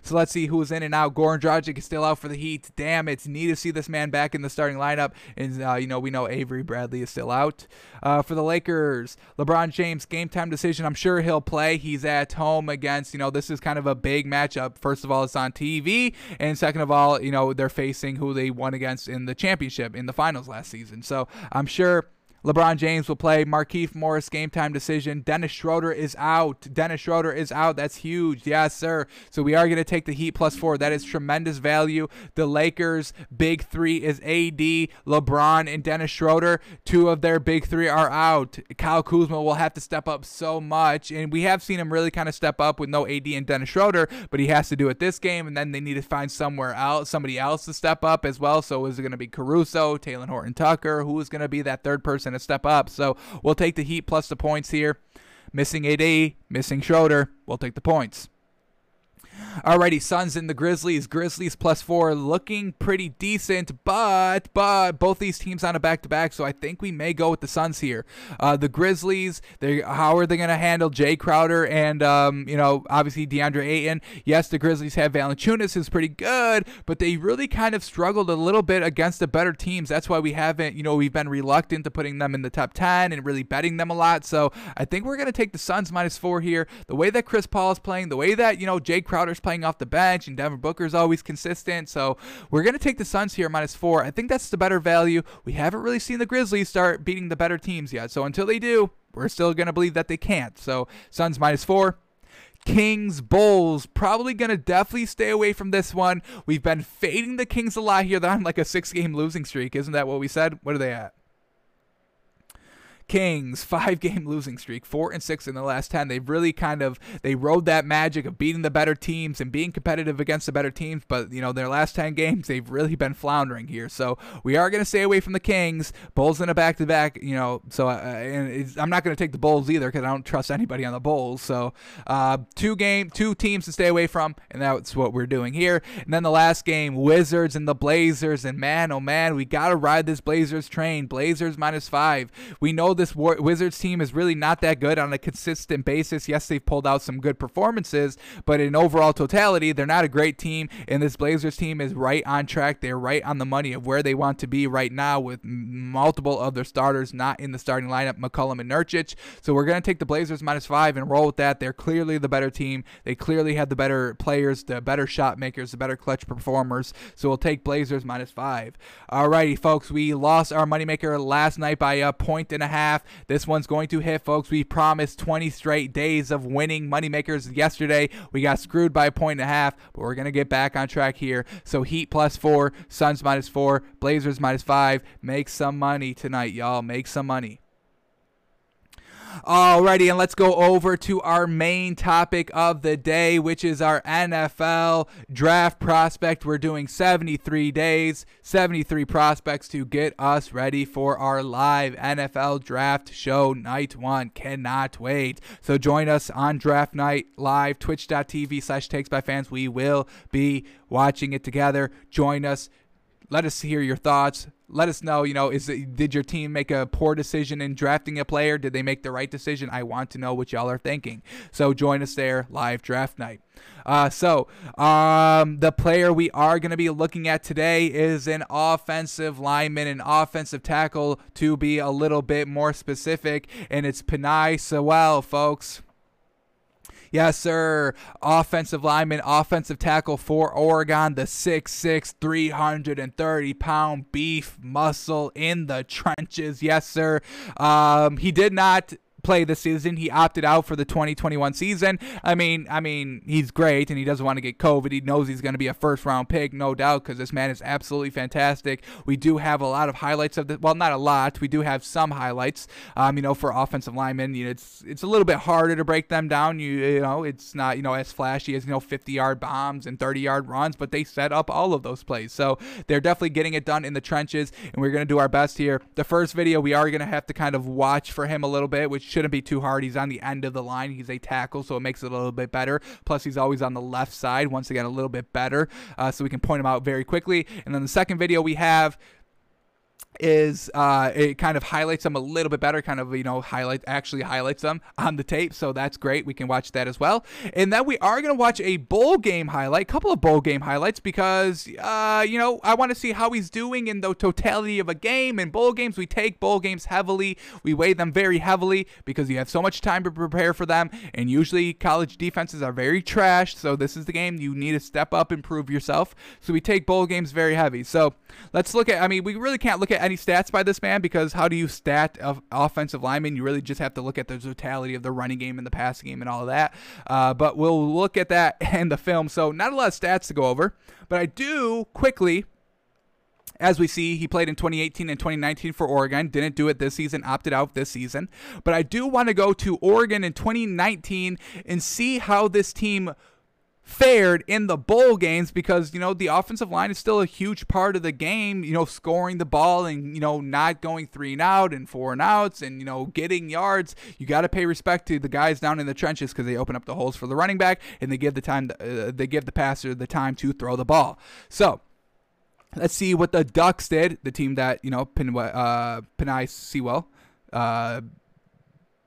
Speaker 1: So let's see who's in and out. Goran Dragic is still out for the Heat. Damn, it's neat to see this man back in the starting lineup. And, uh, you know, we know Avery Bradley is still out. Uh, for the Lakers, LeBron James, game time decision. I'm sure he'll play. He's at home against, you know, this is kind of a big matchup. First of all, it's on TV. And second of all, you know, they're facing who they won against in the championship in the finals last season. So I'm sure LeBron James will play. Markieff Morris game time decision. Dennis Schroeder is out. Dennis Schroeder is out. That's huge. Yes, sir. So we are going to take the Heat plus four. That is tremendous value. The Lakers' big three is AD, LeBron, and Dennis Schroeder. Two of their big three are out. Kyle Kuzma will have to step up so much. And we have seen him really kind of step up with no AD and Dennis Schroeder, but he has to do it this game. And then they need to find somewhere else, somebody else to step up as well. So is it going to be Caruso, Talen Horton Tucker? Who is going to be that third person? To step up. So we'll take the Heat plus the points here. Missing AD, missing Schroeder. We'll take the points. Alrighty, Suns and the Grizzlies. Grizzlies plus four, looking pretty decent, but but both these teams on a back to back, so I think we may go with the Suns here. Uh, the Grizzlies, they how are they going to handle Jay Crowder and um, you know obviously DeAndre Ayton? Yes, the Grizzlies have Valanciunas, who's pretty good, but they really kind of struggled a little bit against the better teams. That's why we haven't you know we've been reluctant to putting them in the top ten and really betting them a lot. So I think we're going to take the Suns minus four here. The way that Chris Paul is playing, the way that you know Jay Crowder Playing off the bench, and Devin Booker's always consistent. So we're going to take the Suns here minus four. I think that's the better value. We haven't really seen the Grizzlies start beating the better teams yet. So until they do, we're still going to believe that they can't. So Suns minus four. Kings Bulls probably gonna definitely stay away from this one. We've been fading the Kings a lot here. They're on like a six game losing streak, isn't that what we said? What are they at? Kings five game losing streak, four and six in the last ten. They've really kind of they rode that magic of beating the better teams and being competitive against the better teams. But you know their last ten games, they've really been floundering here. So we are going to stay away from the Kings. Bulls in a back to back. You know, so uh, and I'm not going to take the Bulls either because I don't trust anybody on the Bulls. So uh, two game, two teams to stay away from, and that's what we're doing here. And then the last game, Wizards and the Blazers. And man, oh man, we got to ride this Blazers train. Blazers minus five. We know this Wizards team is really not that good on a consistent basis. Yes, they've pulled out some good performances, but in overall totality, they're not a great team. And this Blazers team is right on track. They're right on the money of where they want to be right now with multiple of their starters not in the starting lineup, McCollum and Nurkic. So we're going to take the Blazers minus five and roll with that. They're clearly the better team. They clearly have the better players, the better shot makers, the better clutch performers. So we'll take Blazers minus five. Alrighty, folks, we lost our moneymaker last night by a point and a half. This one's going to hit, folks. We promised 20 straight days of winning moneymakers yesterday. We got screwed by a point and a half, but we're going to get back on track here. So Heat plus four, Suns minus four, Blazers minus five. Make some money tonight, y'all. Make some money. Alrighty, and let's go over to our main topic of the day, which is our NFL draft prospect. We're doing 73 days, 73 prospects to get us ready for our live NFL draft show night one. Cannot wait. So join us on draft night live, twitch.tv slash takes by fans. We will be watching it together. Join us. Let us hear your thoughts let us know. You know, is it, did your team make a poor decision in drafting a player? Did they make the right decision? I want to know what y'all are thinking. So join us there live draft night. Uh, so um, the player we are going to be looking at today is an offensive lineman, an offensive tackle to be a little bit more specific, and it's Penei Sewell, folks. Yes, sir. Offensive lineman, offensive tackle for Oregon, the 6'6, 330 pound beef muscle in the trenches. Yes, sir. Um, he did not play this season. He opted out for the 2021 season. I mean, I mean, he's great and he doesn't want to get COVID. He knows he's going to be a first round pick, no doubt, because this man is absolutely fantastic. We do have a lot of highlights of this. Well, not a lot. We do have some highlights. Um, you know, for offensive linemen, you know, it's it's a little bit harder to break them down. You you know, it's not you know as flashy as you know 50 yard bombs and 30 yard runs, but they set up all of those plays. So they're definitely getting it done in the trenches, and we're going to do our best here. The first video we are going to have to kind of watch for him a little bit, which shouldn't be too hard. He's on the end of the line. He's a tackle, so it makes it a little bit better. Plus, he's always on the left side. Once again, a little bit better, uh, so we can point him out very quickly. And then the second video we have is uh, it kind of highlights them a little bit better, kind of you know highlight actually highlights them on the tape, so that's great. We can watch that as well, and then we are gonna watch a bowl game highlight, couple of bowl game highlights because uh, you know I want to see how he's doing in the totality of a game. In bowl games, we take bowl games heavily, we weigh them very heavily because you have so much time to prepare for them, and usually college defenses are very trash. So this is the game you need to step up and prove yourself. So we take bowl games very heavy. So let's look at. I mean, we really can't look at any stats by this man because how do you stat of offensive lineman? You really just have to look at the totality of the running game and the passing game and all of that. Uh, but we'll look at that in the film. So not a lot of stats to go over, but I do quickly as we see, he played in 2018 and 2019 for Oregon. Didn't do it this season, opted out this season. But I do want to go to Oregon in 2019 and see how this team fared in the bowl games because you know the offensive line is still a huge part of the game you know scoring the ball and you know not going three and out and four and outs and you know getting yards. You got to pay respect to the guys down in the trenches because they open up the holes for the running back and they give the time uh, they give the passer the time to throw the ball. So let's see what the ducks did the team that you know Pin, uh, Penei Sewell uh,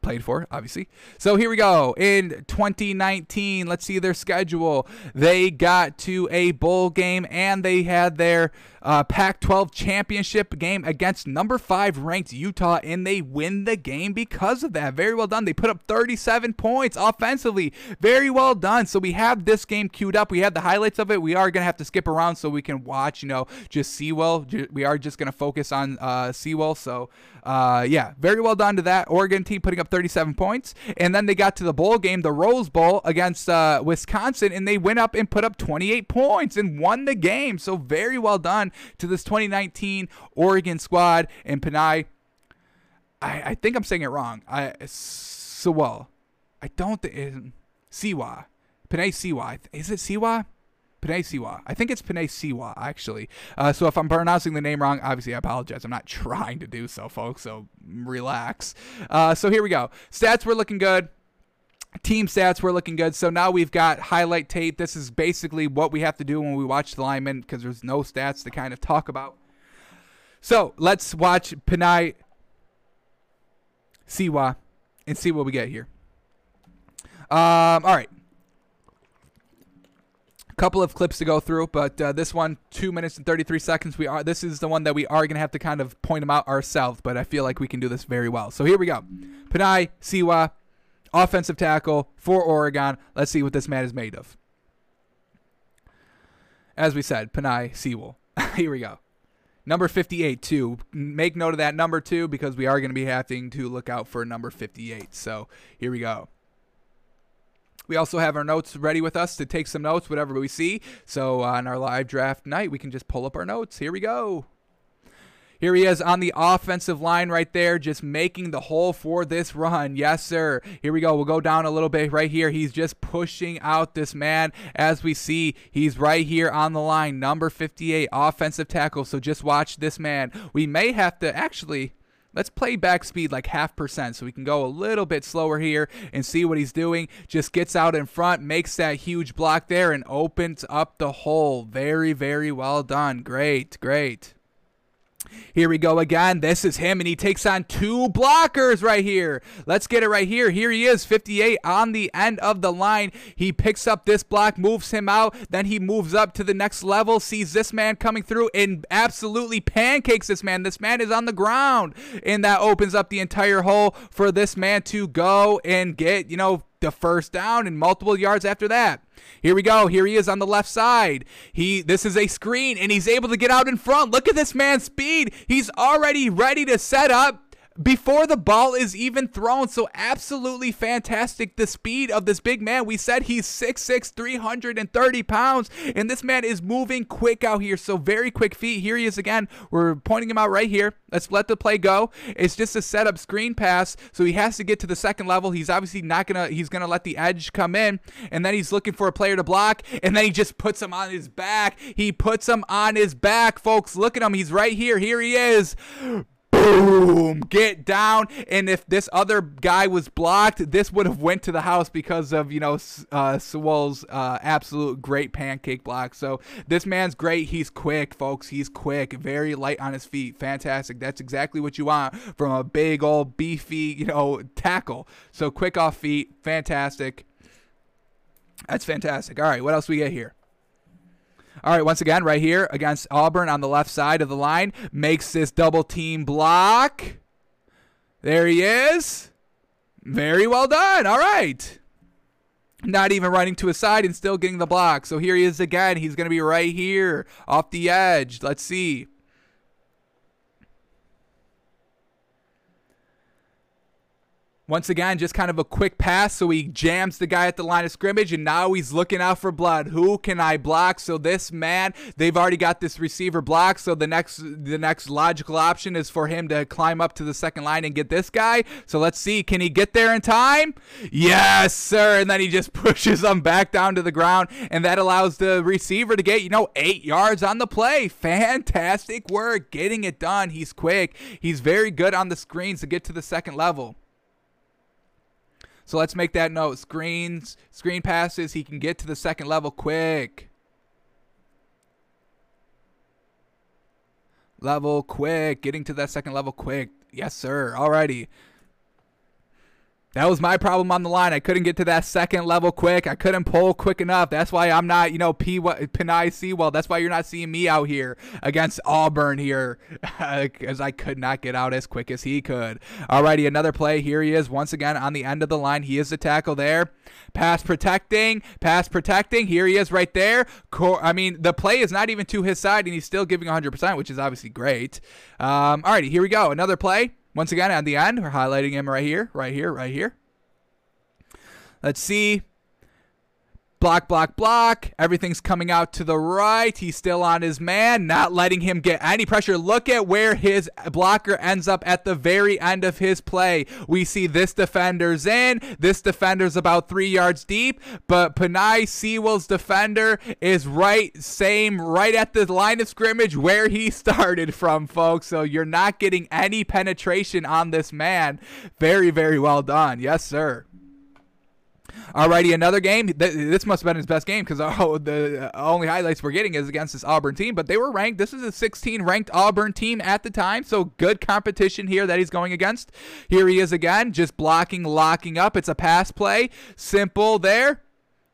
Speaker 1: played for, obviously. So here we go. In 2019, let's see their schedule. They got to a bowl game and they had their uh, Pac 12 championship game against number five ranked Utah, and they win the game because of that. Very well done. They put up 37 points offensively. Very well done. So we have this game queued up. We have the highlights of it. We are going to have to skip around so we can watch, you know, just Sewell. We are just going to focus on uh, Sewell. So, uh, yeah, very well done to that Oregon team putting up 37 points. And then they got to the bowl game, the Rose Bowl against uh, Wisconsin, and they went up and put up 28 points and won the game. So, very well done to this 2019 Oregon squad. And Penei, I, I think I'm saying it wrong. I Sewell. I don't think Siwa. Penei Siwa. Is it Siwa? Penei Siwa. I think it's Penei Siwa, actually. Uh, so if I'm pronouncing the name wrong, obviously I apologize. I'm not trying to do so, folks, so relax. Uh, so here we go. Stats were looking good team stats were looking good. So now we've got highlight tape. This is basically what we have to do when we watch the linemen because there's no stats to kind of talk about. So let's watch Penei Siwa and see what we get here. Um, all right. A couple of clips to go through, but uh, this one, two minutes and 33 seconds. We are. This is the one that we are going to have to kind of point them out ourselves, but I feel like we can do this very well. So here we go. Penei Siwa offensive tackle for Oregon. Let's see what this man is made of. As we said, Penei Sewell. Here we go. Number 58, too. Make note of that number, too, because we are going to be having to look out for number 58. So here we go. We also have our notes ready with us to take some notes, whatever we see. So on our live draft night, we can just pull up our notes. Here we go. Here he is on the offensive line right there, just making the hole for this run. Yes, sir. Here we go. We'll go down a little bit right here. He's just pushing out this man. As we see, he's right here on the line, number 58, offensive tackle. So just watch this man. We may have to actually. Let's play back speed like half percent so we can go a little bit slower here and see what he's doing. Just gets out in front, makes that huge block there, and opens up the hole. Very, very well done. Great, great. Here we go again. This is him, and he takes on two blockers right here. Let's get it right here. Here he is, 58 on the end of the line. He picks up this block, moves him out. Then he moves up to the next level, sees this man coming through, and absolutely pancakes this man. This man is on the ground, and that opens up the entire hole for this man to go and get, you know, the first down and multiple yards after that. Here we go. Here he is on the left side. He this is a screen and he's able to get out in front. Look at this man's speed. He's already ready to set up before the ball is even thrown. So absolutely fantastic. The speed of this big man. We said he's 6'6", 330 pounds, and this man is moving quick out here. So very quick feet. Here he is again. We're pointing him out right here. Let's let the play go. It's just a setup screen pass, so he has to get to the second level. He's obviously not gonna. He's gonna let the edge come in, and then he's looking for a player to block, and then he just puts him on his back. He puts him on his back, folks. Look at him. He's right here. Here he is boom, get down. And if this other guy was blocked, this would have went to the house because of you know uh, Sewell's uh, absolute great pancake block. So this man's great. He's quick, folks. He's quick, very light on his feet. Fantastic. That's exactly what you want from a big old beefy you know tackle. So quick off feet, fantastic. That's fantastic. All right, what else we get here? All right, once again, right here against Auburn on the left side of the line, makes this double team block. There he is. Very well done. All right. Not even running to his side and still getting the block. So here he is again. He's going to be right here off the edge. Let's see. Once again, just kind of a quick pass. So he jams the guy at the line of scrimmage, and now he's looking out for blood. Who can I block? So this man, they've already got this receiver blocked. So the next, the next logical option is for him to climb up to the second line and get this guy. So let's see, can he get there in time? Yes, sir. And then he just pushes him back down to the ground, and that allows the receiver to get you know eight yards on the play. Fantastic work, getting it done. He's quick. He's very good on the screens to get to the second level. So let's make that note. Screens, screen passes, he can get to the second level quick. Level quick, getting to that second level quick. Yes, sir. Alrighty. That was my problem on the line. I couldn't get to that second level quick. I couldn't pull quick enough. That's why I'm not, you know, P Penei Sewell. That's why you're not seeing me out here against Auburn here, because I could not get out as quick as he could. Alrighty, another play. Here he is once again on the end of the line. He is the tackle there. Pass protecting, pass protecting. Here he is right there. I mean, the play is not even to his side, and he's still giving 100%, which is obviously great. Um, alrighty, here we go. Another play. Once again, at the end, we're highlighting him right here, right here, right here. Let's see. Block, block, block. Everything's coming out to the right. He's still on his man, not letting him get any pressure. Look at where his blocker ends up at the very end of his play. We see this defender's in. This defender's about three yards deep, but Penei Sewell's defender is right, same, right at the line of scrimmage where he started from, folks. So you're not getting any penetration on this man. Very, very well done. Yes, sir. Alrighty, another game. This must have been his best game because the uh, only highlights we're getting is against this Auburn team. But they were ranked. This is a 16 ranked Auburn team at the time, so good competition here that he's going against. Here he is again, just blocking, locking up. It's a pass play, simple there.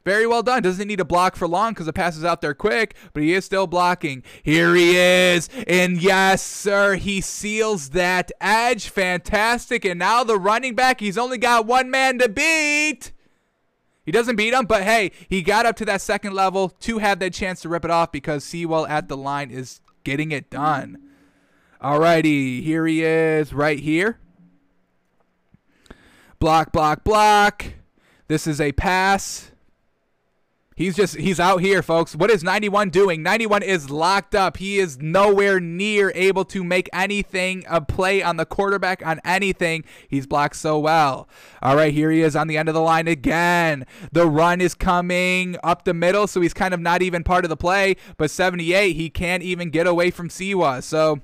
Speaker 1: Very well done. Doesn't need to block for long because the pass is out there quick, but he is still blocking. Here he is. And yes, sir, he seals that edge. Fantastic. And now the running back, he's only got one man to beat. He doesn't beat him, but hey, he got up to that second level to have that chance to rip it off because Sewell at the line is getting it done. Alrighty, here he is right here. Block, block, block. This is a pass. He's just he's out here, folks. What is 91 doing? 91 is locked up. He is nowhere near able to make anything a play on the quarterback on anything. He's blocked so well. All right, here he is on the end of the line again. The run is coming up the middle, so he's kind of not even part of the play. But 78, he can't even get away from Siwa. So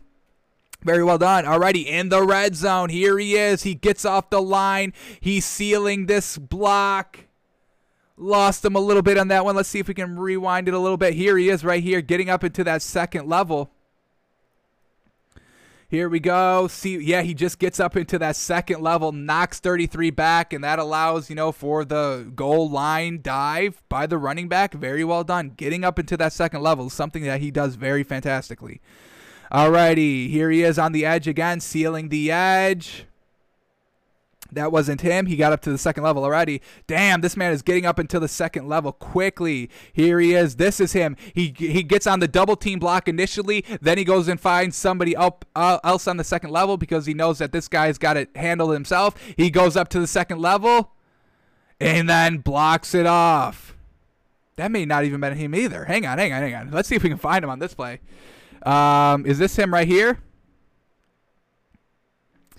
Speaker 1: very well done. Alrighty, in the red zone. Here he is. He gets off the line. He's sealing this block. Lost him a little bit on that one. Let's see if we can rewind it a little bit. Here he is right here, getting up into that second level. Here we go. See, yeah, he just gets up into that second level, knocks 33 back, and that allows, you know, for the goal line dive by the running back. Very well done. Getting up into that second level something that he does very fantastically. Alrighty, here he is on the edge again, sealing the edge. That wasn't him. He got up to the second level already. Damn, this man is getting up into the second level quickly. Here he is. This is him. He he gets on the double team block initially, then he goes and finds somebody up uh, else on the second level because he knows that this guy's got it handled himself. He goes up to the second level and then blocks it off. That may not even been him either. Hang on, hang on, hang on. Let's see if we can find him on this play. Um, is this him right here?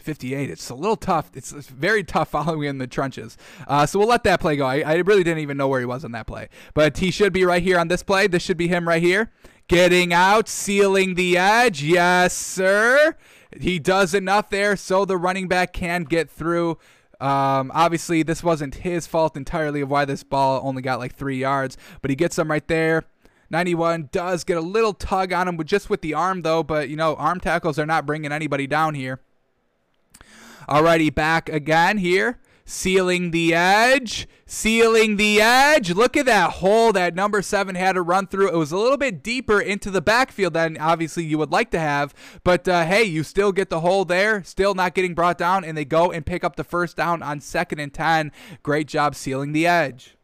Speaker 1: 58. It's a little tough. It's, it's very tough following in the trenches. Uh, so we'll let that play go. I, I really didn't even know where he was on that play. But he should be right here on this play. This should be him right here. Getting out, sealing the edge. Yes, sir. He does enough there so the running back can get through. Um, obviously, this wasn't his fault entirely of why this ball only got like three yards, but he gets them right there. 91 does get a little tug on him, just with the arm though. But you know, arm tackles are not bringing anybody down here. Alrighty, back again here. Sealing the edge. Sealing the edge. Look at that hole that number seven had to run through. It was a little bit deeper into the backfield than obviously you would like to have. But uh, hey, you still get the hole there. Still not getting brought down. And they go and pick up the first down on second and 10. Great job sealing the edge.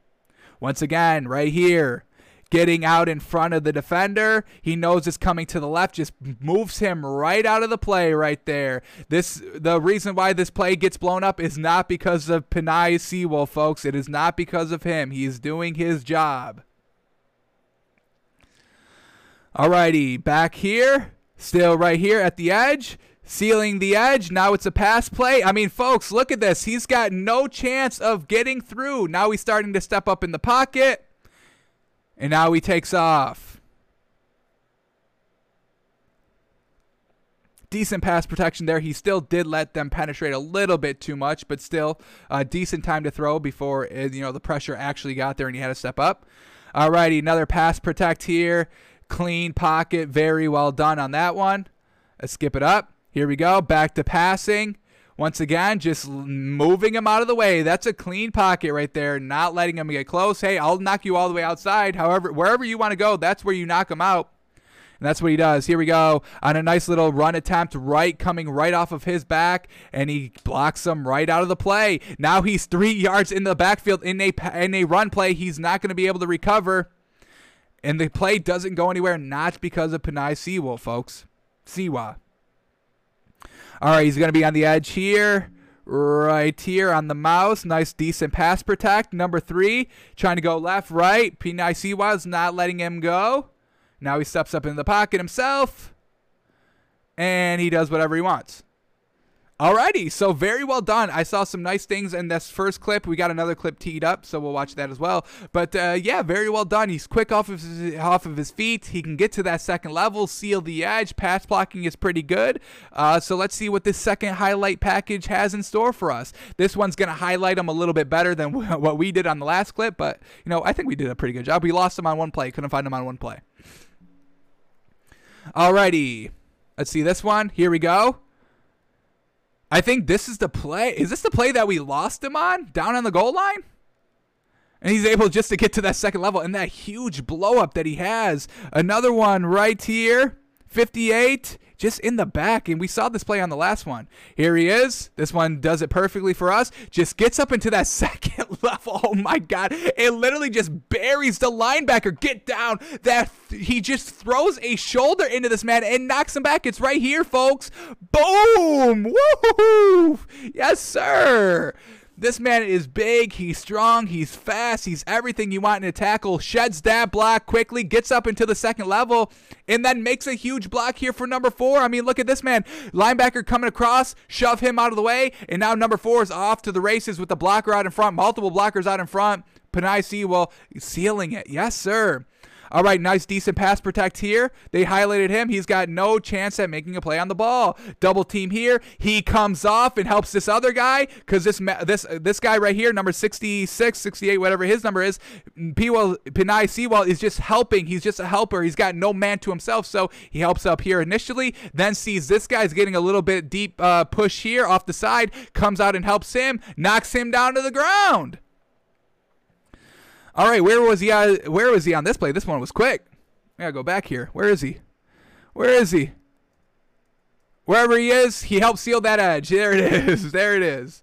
Speaker 1: Once again, right here getting out in front of the defender. He knows it's coming to the left, just moves him right out of the play right there. This the reason why this play gets blown up is not because of Penei Sewell, folks. It is not because of him. He is doing his job. Alrighty, back here. Still right here at the edge sealing the edge. Now it's a pass play. I mean, folks, look at this. He's got no chance of getting through. Now he's starting to step up in the pocket. And now he takes off. Decent pass protection there. He still did let them penetrate a little bit too much, but still a decent time to throw before uh, you know the pressure actually got there and he had to step up. Alrighty, another pass protect here. Clean pocket. Very well done on that one. Let's skip it up. Here we go. Back to passing. Once again, just moving him out of the way. That's a clean pocket right there, not letting him get close. Hey, I'll knock you all the way outside. However, wherever you want to go, that's where you knock him out. And that's what he does. Here we go on a nice little run attempt, right coming right off of his back, and he blocks him right out of the play. Now he's three yards in the backfield in a in a run play. He's not going to be able to recover, and the play doesn't go anywhere. Not because of Penei Sewell, folks. Siwa. All right, he's going to be on the edge here right here on the mouse. Nice, decent pass protect. Number three, trying to go left, right. Penei Sewell is not letting him go. Now he steps up in the pocket himself and he does whatever he wants. Alrighty, so very well done. I saw some nice things in this first clip. We got another clip teed up, so we'll watch that as well. But uh, yeah, very well done. He's quick off of his, off of his feet. He can get to that second level, seal the edge. Pass blocking is pretty good. Uh, so let's see what this second highlight package has in store for us. This one's gonna highlight him a little bit better than what we did on the last clip, but you know I think we did a pretty good job. We lost him on one play, couldn't find him on one play. Alrighty. Let's see this one. Here we go. I think this is the play. Is this the play that we lost him on down on the goal line? And he's able just to get to that second level and that huge blow up that he has. Another one right here. 58 just in the back. And we saw this play on the last one. Here he is. This one does it perfectly for us. Just gets up into that second level. Oh my God. It literally just buries the linebacker. Get down. That he just throws a shoulder into this man and knocks him back. It's right here, folks. Boom. Woohoo. Yes, sir. This man is big, he's strong, he's fast, he's everything you want in a tackle. Sheds that block quickly, gets up into the second level, and then makes a huge block here for number four. I mean, look at this man. Linebacker coming across, shove him out of the way, and now number four is off to the races with the blocker out in front, multiple blockers out in front. Penei Sewell sealing it. Yes, sir. All right, nice, decent pass protect here. They highlighted him. He's got no chance at making a play on the ball. Double team here. He comes off and helps this other guy because this this this guy right here, number 66, 68, whatever his number is, P-Well, Penei Sewell is just helping. He's just a helper. He's got no man to himself, so he helps up here initially. Then sees this guy's getting a little bit deep uh, push here off the side, comes out and helps him, knocks him down to the ground. All right, where was he? where was he on this play? This one was quick. I gotta go back here. Where is he? Where is he? Wherever he is, he helped seal that edge. There it is. There it is.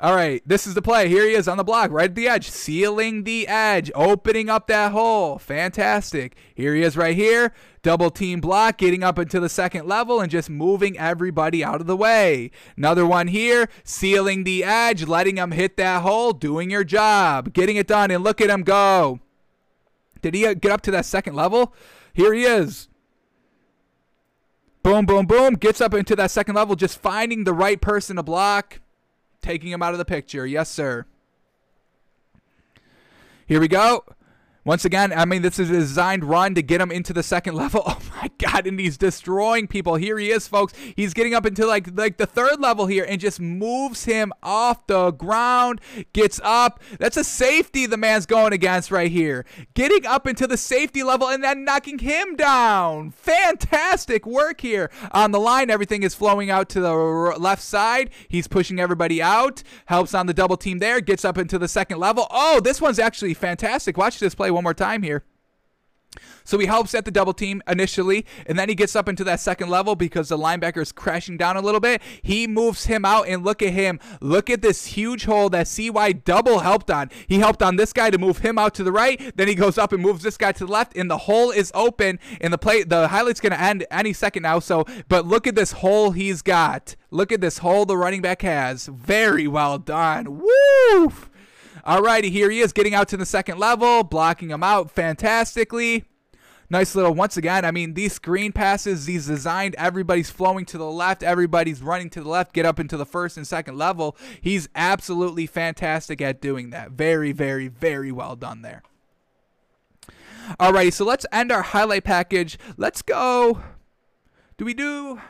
Speaker 1: All right, this is the play. Here he is on the block, right at the edge, sealing the edge, opening up that hole. Fantastic. Here he is right here. Double team block, getting up into the second level and just moving everybody out of the way. Another one here, sealing the edge, letting him hit that hole, doing your job, getting it done, and look at him go. Did he uh, get up to that second level? Here he is. Boom, boom, boom. Gets up into that second level, just finding the right person to block taking him out of the picture. Yes, sir. Here we go. Once again, I mean, this is a designed run to get him into the second level. Oh my god, and he's destroying people. Here he is, folks. He's getting up into like like the third level here and just moves him off the ground. Gets up. That's a safety the man's going against right here. Getting up into the safety level and then knocking him down. Fantastic work here on the line. Everything is flowing out to the left side. He's pushing everybody out. Helps on the double team there. Gets up into the second level. Oh, this one's actually fantastic. Watch this play one more time here. So he helps at the double team initially, and then he gets up into that second level because the linebacker is crashing down a little bit. He moves him out, and look at him. Look at this huge hole that CY double helped on. He helped on this guy to move him out to the right. Then he goes up and moves this guy to the left, and the hole is open. And the play, the highlight's to end any second now. So, but look at this hole he's got. Look at this hole the running back has. Very well done. Woo! Alrighty, here he is getting out to the second level, blocking him out fantastically. Nice little, once again, I mean, these screen passes, these designed, everybody's flowing to the left, everybody's running to the left, get up into the first and second level. He's absolutely fantastic at doing that. Very, very, very well done there. Alrighty, so let's end our highlight package. Let's go. Do we do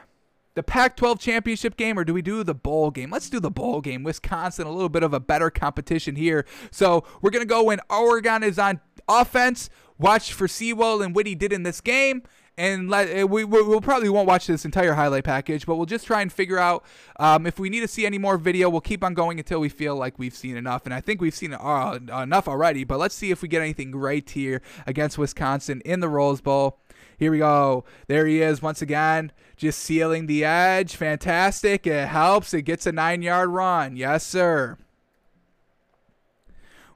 Speaker 1: the Pac 12 championship game or do we do the bowl game? Let's do the bowl game. Wisconsin, a little bit of a better competition here. So we're going to go when Oregon is on offense. Watch for Sewell and what he did in this game. and let, eh, we we'll probably won't watch this entire highlight package, but we'll just try and figure out um, if we need to see any more video. We'll keep on going until we feel like we've seen enough, and I think we've seen uh, enough already. But let's see if we get anything great here against Wisconsin in the Rose Bowl. Here we go. There he is once again, just sealing the edge. Fantastic. It helps. It gets a nine yard run. Yes, sir.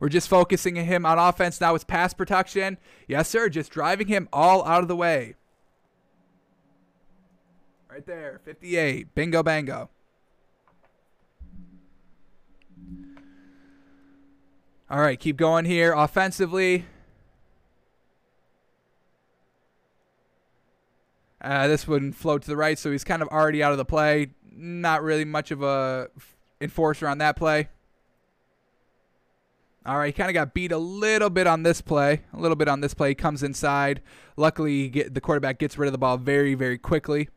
Speaker 1: We're just focusing him on offense now with pass protection. Yes, sir. Just driving him all out of the way. Right there, 58. Bingo, bango. All right, keep going here offensively. Uh, this wouldn't float to the right, so he's kind of already out of the play. Not really much of a enforcer on that play. All right, he kind of got beat a little bit on this play. A little bit on this play. He comes inside. Luckily, get, the quarterback gets rid of the ball very, very quickly.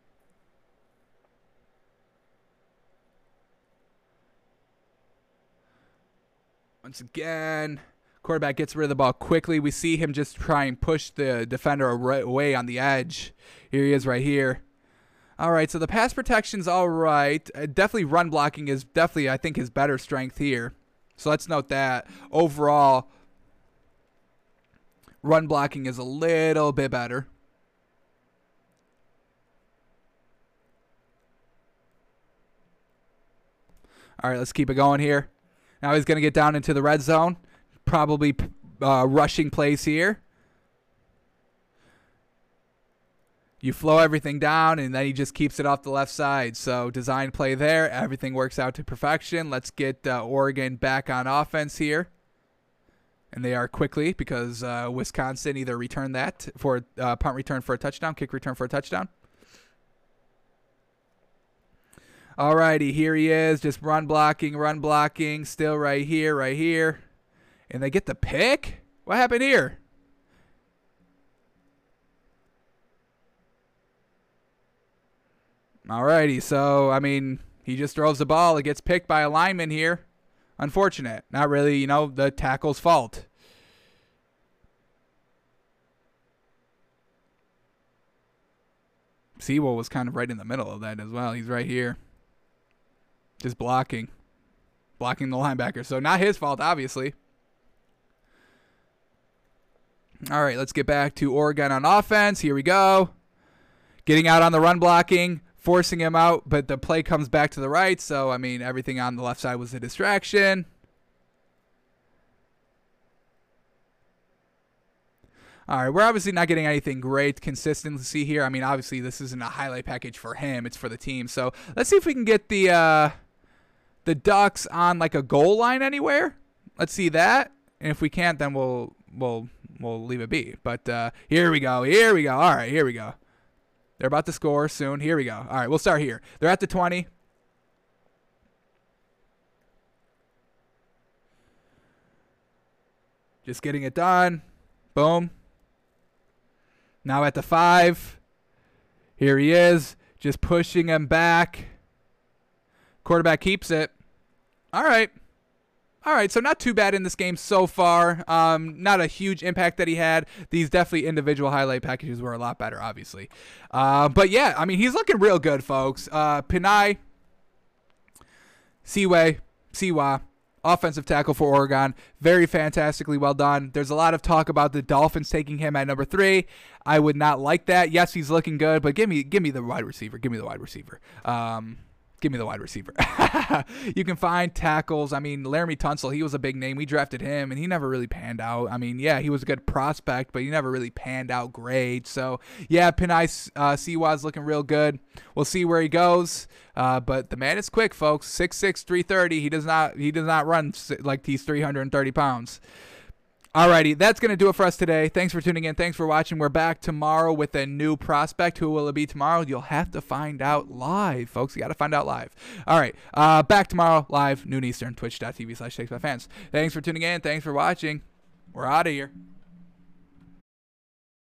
Speaker 1: Once again, quarterback gets rid of the ball quickly. We see him just try and push the defender away on the edge. Here he is right here. All right, so the pass protection's all right. Uh, definitely run blocking is definitely, I think, his better strength here. So let's note that overall, run blocking is a little bit better. All right, let's keep it going here. Now he's going to get down into the red zone. Probably uh, rushing plays here. You flow everything down and then he just keeps it off the left side. So design play there, everything works out to perfection. Let's get uh, Oregon back on offense here. And they are quickly because uh, Wisconsin either returned that for uh, punt return for a touchdown, kick return for a touchdown. Alrighty, here he is, just run blocking, run blocking, still right here, right here. And they get the pick? What happened here? Alrighty, so I mean, he just throws the ball. It gets picked by a lineman here. Unfortunate. Not really, you know, the tackle's fault. Sewell was kind of right in the middle of that as well. He's right here. Just blocking. Blocking the linebacker. So not his fault, obviously. All right, let's get back to Oregon on offense. Here we go. Getting out on the run blocking forcing him out, but the play comes back to the right. So, I mean, everything on the left side was a distraction. All right, we're obviously not getting anything great consistency here. I mean, obviously this isn't a highlight package for him; it's for the team. So let's see if we can get the uh, the Ducks on like a goal line anywhere. Let's see that, and if we can't, then we'll we'll we'll leave it be. But uh, here we go. Here we go. All right, here we go. They're about to score soon. Here we go. All right, we'll start here. They're at the 20. Just getting it done. Boom. Now at the 5. Here he is. Just pushing him back. Quarterback keeps it. All right. All right, so not too bad in this game so far. Um, not a huge impact that he had. These definitely individual highlight packages were a lot better, obviously. Uh, but yeah, I mean, he's looking real good, folks. Uh, Penei, Seaway, Siwa, offensive tackle for Oregon. Very fantastically well done. There's a lot of talk about the Dolphins taking him at number three. I would not like that. Yes, he's looking good, but give me give me the wide receiver. Give me the wide receiver. Um, Give me the wide receiver. you can find tackles. I mean, Laremy Tunsil, he was a big name. We drafted him, and he never really panned out. I mean, yeah, he was a good prospect, but he never really panned out great. So, yeah, Penei uh, Siwa's looking real good. We'll see where he goes. Uh, but the man is quick, folks. 6'6", 330. He does not he does not run like he's 330 pounds. Alrighty, that's going to do it for us today. Thanks for tuning in. Thanks for watching. We're back tomorrow with a new prospect. Who will it be tomorrow? You'll have to find out live, folks. You got to find out live. All right, uh, back tomorrow, live, noon Eastern, twitch.tv slash takes fans. Thanks for tuning in. Thanks for watching. We're out of here.